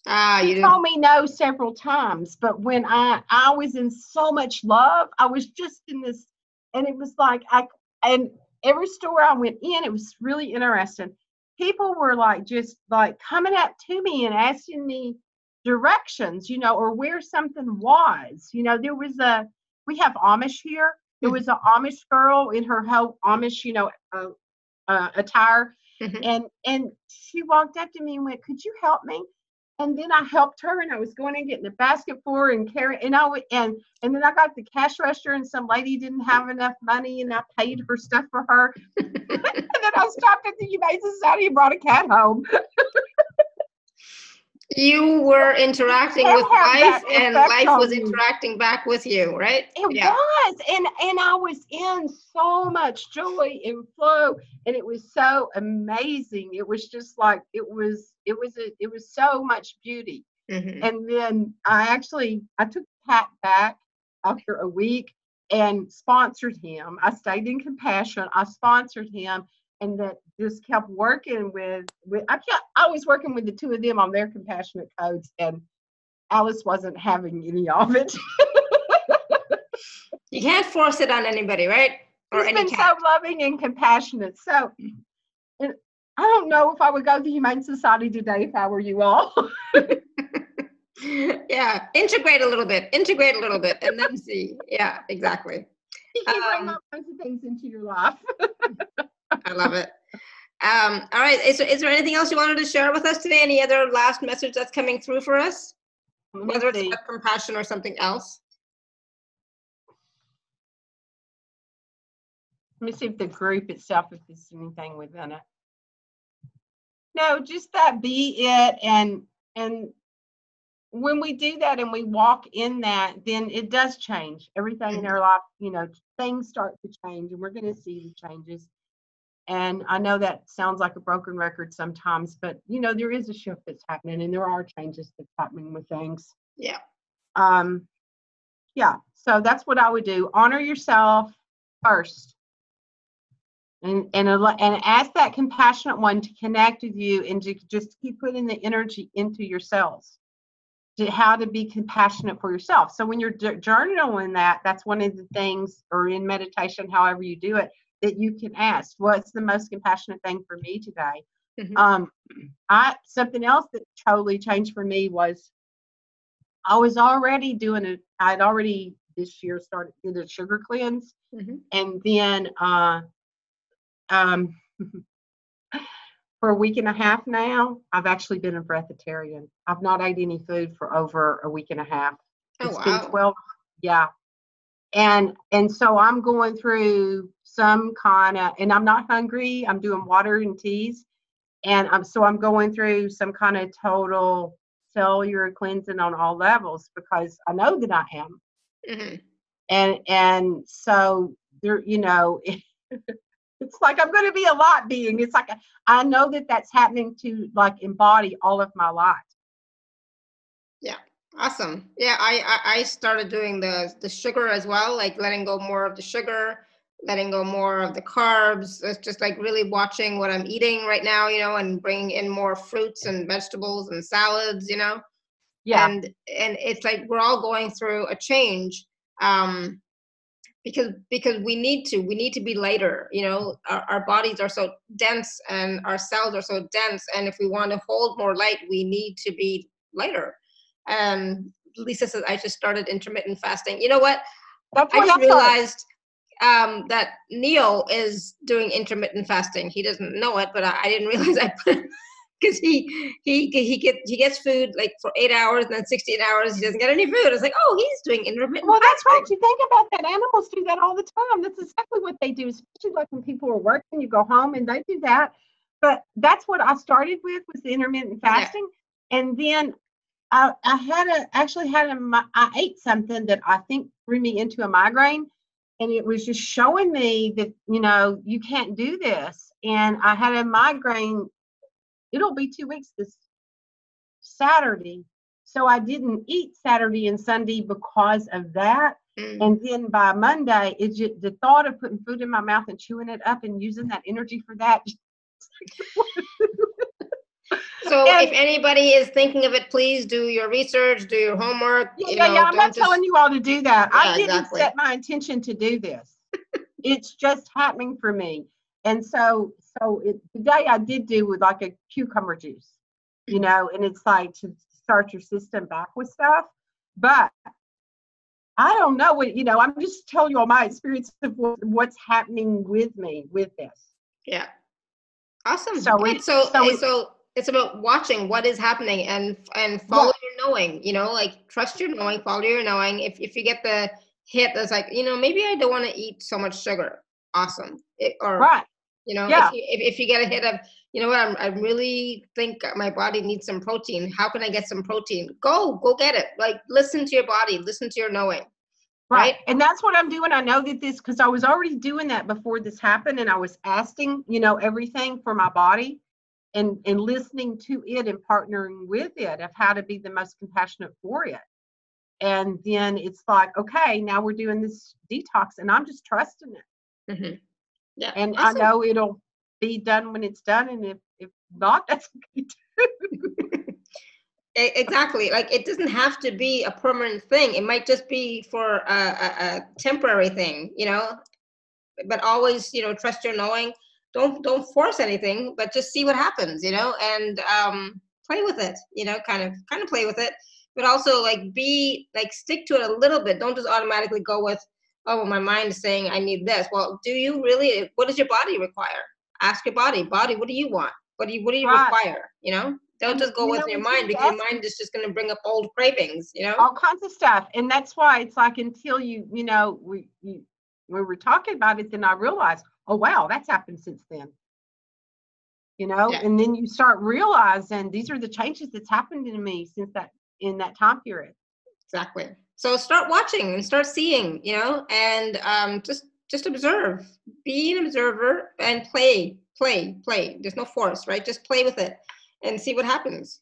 S1: Ah, you
S2: she told me no several times, but when I I was in so much love, I was just in this, and it was like I and every store I went in, it was really interesting. People were like just like coming up to me and asking me directions, you know, or where something was. You know, there was a we have Amish here. There mm-hmm. was an Amish girl in her whole Amish, you know, uh, uh, attire, mm-hmm. and and she walked up to me and went, "Could you help me?" And then I helped her, and I was going and getting a basket for her and carry, and I would, and and then I got the cash register, and some lady didn't have enough money, and I paid for stuff for her. and then I stopped at the Humane Society and brought a cat home.
S1: you were interacting with life and life was interacting back with you right
S2: It
S1: yeah
S2: was, and and I was in so much joy and flow, and it was so amazing. It was just like it was, it was, a, it was so much beauty.
S1: Mhm.
S2: And then I actually I took Pat back after a week and sponsored him. I stayed in compassion. I sponsored him, and that just kept working with with I kept I was working with the two of them on their compassionate codes, and Alice wasn't having any of it.
S1: you can't force it on anybody right or
S2: He's
S1: any
S2: been
S1: cat
S2: so loving and compassionate. So, and I don't know if I would go to the Humane Society today if I were you all.
S1: yeah integrate a little bit integrate a little bit and then see yeah exactly
S2: you can bring
S1: Um,
S2: all kinds of things into your life.
S1: i love it um all right is, there- is there anything else you wanted to share with us today any other last message that's coming through for us whether it's about compassion or something else
S2: Let me see if the group itself, if there's anything within it. No, just that be it and and when we do that and we walk in that, then it does change everything in
S1: Mhm.
S2: our life. You know, things start to change, and we're going to see the changes. And I know that sounds like a broken record sometimes, but you know, there is a shift that's happening, and there are changes that's happening with things.
S1: yeah
S2: Um, yeah, so that's what I would do. Honor yourself first. And and and ask that compassionate one to connect with you and to just keep putting the energy into yourselves. To how to be compassionate for yourself. So when you're journaling that, that's one of the things, or in meditation, however you do it, that you can ask, what's the most compassionate thing for me today?
S1: Mhm.
S2: Um, I something else that totally changed for me was I was already doing it. I'd already this year started did a sugar cleanse,
S1: Mhm.
S2: and then uh, um, for a week and a half now, I've actually been a breatharian. I've not ate any food for over a week and a half.
S1: oh
S2: It's
S1: wow
S2: been twelve, yeah, and and so I'm going through some kind of, and I'm not hungry. I'm doing water and teas, and I'm so I'm going through some kind of total cellular cleansing on all levels because I know that I am
S1: Mhm.
S2: and and so there you know it's like i'm going to be a lot being it's like I know that that's happening to like embody all of my life Yeah.
S1: Awesome. Yeah, I, I I started doing the the sugar as well, like letting go more of the sugar, letting go more of the carbs. It's just like really watching what I'm eating right now, you know, and bringing in more fruits and vegetables and salads, you know.
S2: yeah
S1: And and it's like we're all going through a change. Um because because we need to we need to be lighter you know? Our, our bodies are so dense and our cells are so dense and if we want to hold more light we need to be lighter. Um lisa says i just started intermittent fasting. You know what?
S2: That's
S1: i
S2: what
S1: just
S2: I
S1: realized um that neil is doing intermittent fasting. He doesn't know it but i, I didn't realize i put because he he he gets he gets food like for eight hours and then 16 hours he doesn't get any food it's like oh he's doing intermittent
S2: well that's
S1: fasting.
S2: right you think about that animals do that all the time that's exactly what they do especially like when people are working you go home and they do that but that's what i started with was the intermittent
S1: Yeah.
S2: fasting and then I, I had a actually had a I ate something that I think threw me into a migraine, and it was just showing me that you know you can't do this. And I had a migraine. It'll be two weeks this Saturday, so I didn't eat Saturday and Sunday because of that.
S1: Mm.
S2: And then by Monday, it just the thought of putting food in my mouth and chewing it up and using that energy for that.
S1: So
S2: And-
S1: if anybody is thinking of it, please do your research, do your homework.
S2: Yeah,
S1: you
S2: yeah,
S1: know,
S2: yeah. I'm
S1: don't just-
S2: telling you all to do that. I didn't
S1: exactly.
S2: set my intention to do this. it's just happening for me. And so, so it, today I did do with like a cucumber juice, you know, and it's like to start your system back with stuff. But I don't know what, you know, I'm just telling you all my experience of what's happening with me with this.
S1: Yeah. Awesome.
S2: So it-
S1: so
S2: so
S1: eh,
S2: it-
S1: so it's about watching what is happening and and follow your knowing. You know, like trust your knowing, follow your knowing. If if you get the hit that's like, you know, maybe I don't want to eat so much sugar. Awesome. It, or
S2: right.
S1: You know,
S2: Yeah.
S1: if, you, if if you get a hit of, you know what, I'm, I really think my body needs some protein. How can I get some protein? Go, go get it. Like listen to your body, listen to your knowing.
S2: Right.
S1: Right.
S2: And that's what I'm doing. I know that this because I was already doing that before this happened and I was asking, you know, everything for my body and and listening to it and partnering with it of how to be the most compassionate for it. And then it's like, okay, now we're doing this detox and I'm just trusting it.
S1: hmm Yeah.
S2: And
S1: awesome.
S2: I know it'll be done when it's done. And if if not, that's okay too.
S1: Exactly. Like it doesn't have to be a permanent thing. It might just be for a, a, a temporary thing, you know. But always, you know, trust your knowing. Don't don't force anything, but just see what happens, you know, and um, play with it. You know, kind of kind of play with it, but also like be like stick to it a little bit. Don't just automatically go with, oh, well, my mind is saying I need this. Well, do you really? What does your body require? Ask your body. Body, what do you want? What do you what do you
S2: Right.
S1: require? You know, don't just go
S2: you
S1: with
S2: know,
S1: your mind because your mind is just going to bring up old cravings. You know.
S2: all kinds of stuff and that's why it's like until you you know we you, we were talking about it then i realized oh wow that's happened since then you know
S1: Yeah.
S2: and then you start realizing these are the changes that's happened in me since that in that time period
S1: Exactly. So start watching and start seeing, you know, and um, just just observe. Be an observer and play, play, play. There's no force, right? Just play with it and see what happens.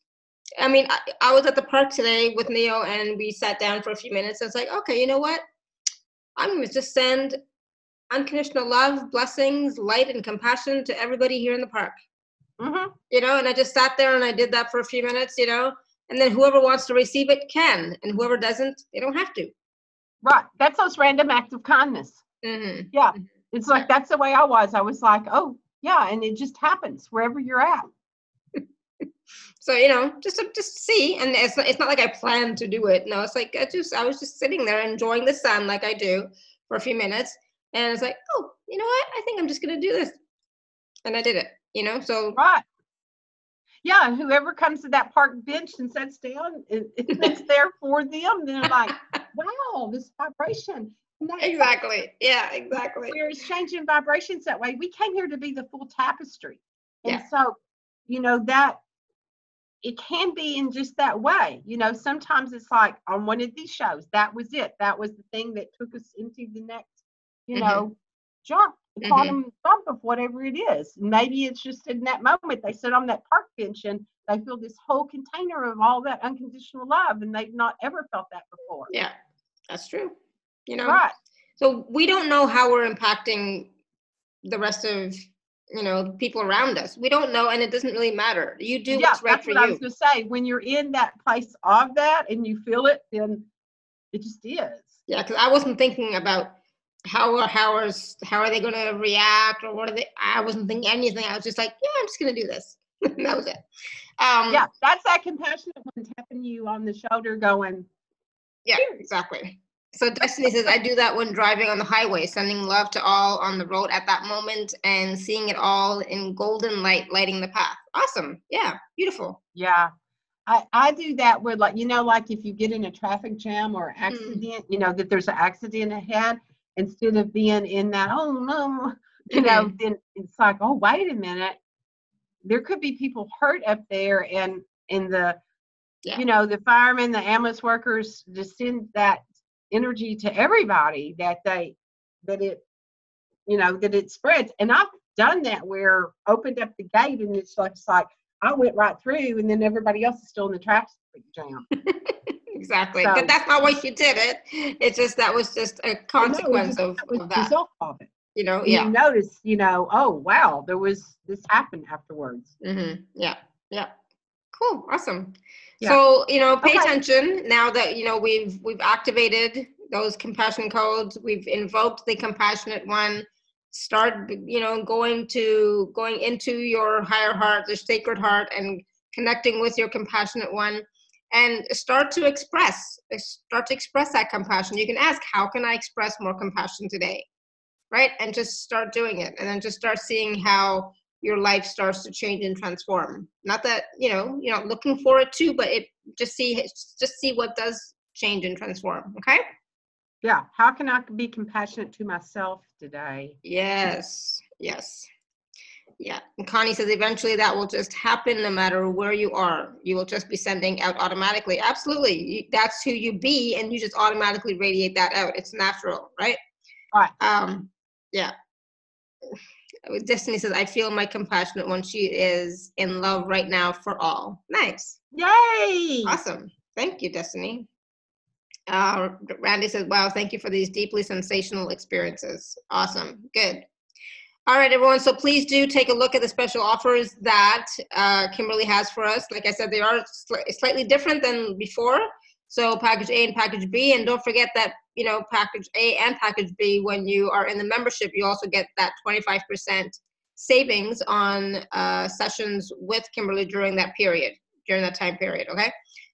S1: I mean, I, I was at the park today with Neo, and we sat down for a few minutes. It's like, okay, you know what? I'm going to just send unconditional love, blessings, light, and compassion to everybody here in the park
S2: hmm
S1: you know, and I just sat there and I did that for a few minutes, you know, and then whoever wants to receive it can, and whoever doesn't, they don't have to.
S2: right that's those random acts of kindness
S1: hmm
S2: yeah it's like that's the way i was i was like oh yeah and it just happens wherever you're at
S1: So you know, just to just see, and it's not, it's not like I planned to do it. No, it's like I just I was just sitting there enjoying the sun like I do for a few minutes, and it's like, oh, you know what? I think I'm just gonna do this, and I did it. You know, so
S2: Right. Yeah, whoever comes to that park bench and sits down, it, it's there for them. They're like, wow, this vibration.
S1: Exactly, yeah, exactly.
S2: We're exchanging vibrations that way. We came here to be the full tapestry. And
S1: Yeah.
S2: so, you know, that it can be in just that way. You know, sometimes it's like on one of these shows, that was it. That was the thing that took us into the next, you
S1: Mhm.
S2: know, jump, the
S1: Mhm.
S2: quantum jump of whatever it is. Maybe it's just in that moment they sit on that park bench and they feel this whole container of all that unconditional love and they've not ever felt that before.
S1: Yeah, that's true. You know,
S2: Right.
S1: so we don't know how we're impacting the rest of you know people around us. We don't know, and it doesn't really matter. You do
S2: yeah,
S1: what's right
S2: that's
S1: for
S2: what I was going to say. When you're in that place of that and you feel it, then it just is.
S1: Yeah, because I wasn't thinking about how are how are how are they going to react or what are they. I wasn't thinking anything. I was just like, yeah, I'm just going to do this. that was it. Um,
S2: Yeah, that's that compassionate one tapping you on the shoulder, going,
S1: Yeah, exactly. So Destiny says, I do that when driving on the highway, sending love to all on the road at that moment and seeing it all in golden light lighting the path. Awesome. Yeah, beautiful.
S2: Yeah. I, I do that with like, you know, like if you get in a traffic jam or
S1: Hmm.
S2: accident, you know, that there's an accident ahead, instead of being in that, oh no, you know,
S1: Mm-hmm.
S2: then it's like, oh, wait a minute. There could be people hurt up there and and the
S1: Yeah.
S2: you know, the firemen, the ambulance workers just send that energy to everybody that they that it you know that it spreads. And I've done that where opened up the gate and it's like it's like I went right through and then everybody else is still in the traffic jam.
S1: exactly.
S2: So-
S1: but that's not why she did it. It's just that was just a
S2: I know, it
S1: consequence
S2: just-
S1: of,
S2: that
S1: of that.
S2: result of it.
S1: You know, yeah.
S2: You notice, you know, oh wow, there was this happened afterwards.
S1: hmm Yeah, yeah. Cool, awesome.
S2: Yeah.
S1: So you know, pay
S2: Okay.
S1: attention now that you know we've we've activated those compassion codes. We've invoked the compassionate one. Start you know going to going into your higher heart, the sacred heart, and connecting with your compassionate one, and start to express start to express that compassion. You can ask, how can I express more compassion today? Right, and just start doing it, and then just start seeing how your life starts to change and transform. Not that, you know, you're not looking for it to, but it just see just see what does change and transform. Okay?
S2: Yeah. How can I be compassionate to myself today?
S1: Yes. Yes. Yeah. And Connie says eventually that will just happen no matter where you are. You will just be sending out automatically. Absolutely. You, that's who you be, and you just automatically radiate that out. It's natural, right?
S2: Right.
S1: Um, yeah. Destiny says, I feel my compassionate one. She is in love right now for all. Nice.
S2: Yay!
S1: Awesome. Thank you, Destiny. Uh, Randy says, wow, thank you for these deeply sensational experiences. Awesome. Good. All right, everyone. So please do take a look at the special offers that uh, Kimberly has for us. Like I said, they are sli- slightly different than before. So package A and package B, and don't forget that you know package A and package B. When you are in the membership, you also get that 25% savings on uh, sessions with Kimberly during that period, during that time period. Okay.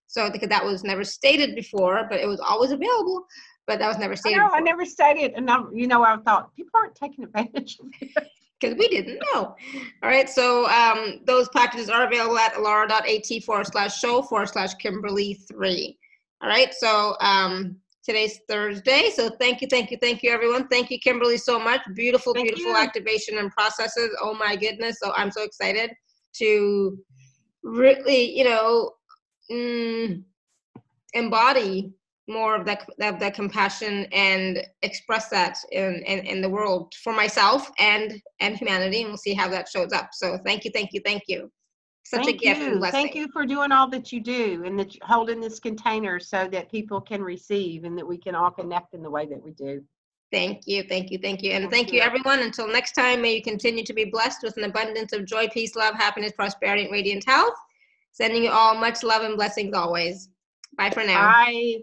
S1: So because that was never stated before, but it was always available, but that was never stated.
S2: know, I never stated, and I, you know, I thought people aren't taking advantage of it.
S1: because we didn't know. All right, so um, those packages are available at alara.at forward slash show forward slash Kimberly three. All right, so um, today's Thursday, so thank you, thank you, thank you, everyone. Thank you, Kimberly, so much. Beautiful,
S2: Thank
S1: beautiful
S2: you.
S1: activation and processes. Oh my goodness, so I'm so excited to really, you know, mm, embody more of that of that compassion and express that in, in in the world for myself and and humanity and we'll see how that shows up so thank you thank you thank you such
S2: Thank
S1: a gift
S2: you.
S1: blessing
S2: Thank you for doing all that you do and that holding this container so that people can receive and that we can all connect in the way that we do.
S1: thank you thank you thank you and
S2: Thank
S1: thank you
S2: you.
S1: everyone until next time may you continue to be blessed with an abundance of joy peace love happiness prosperity and radiant health sending you all much love and blessings always bye for now
S2: Bye.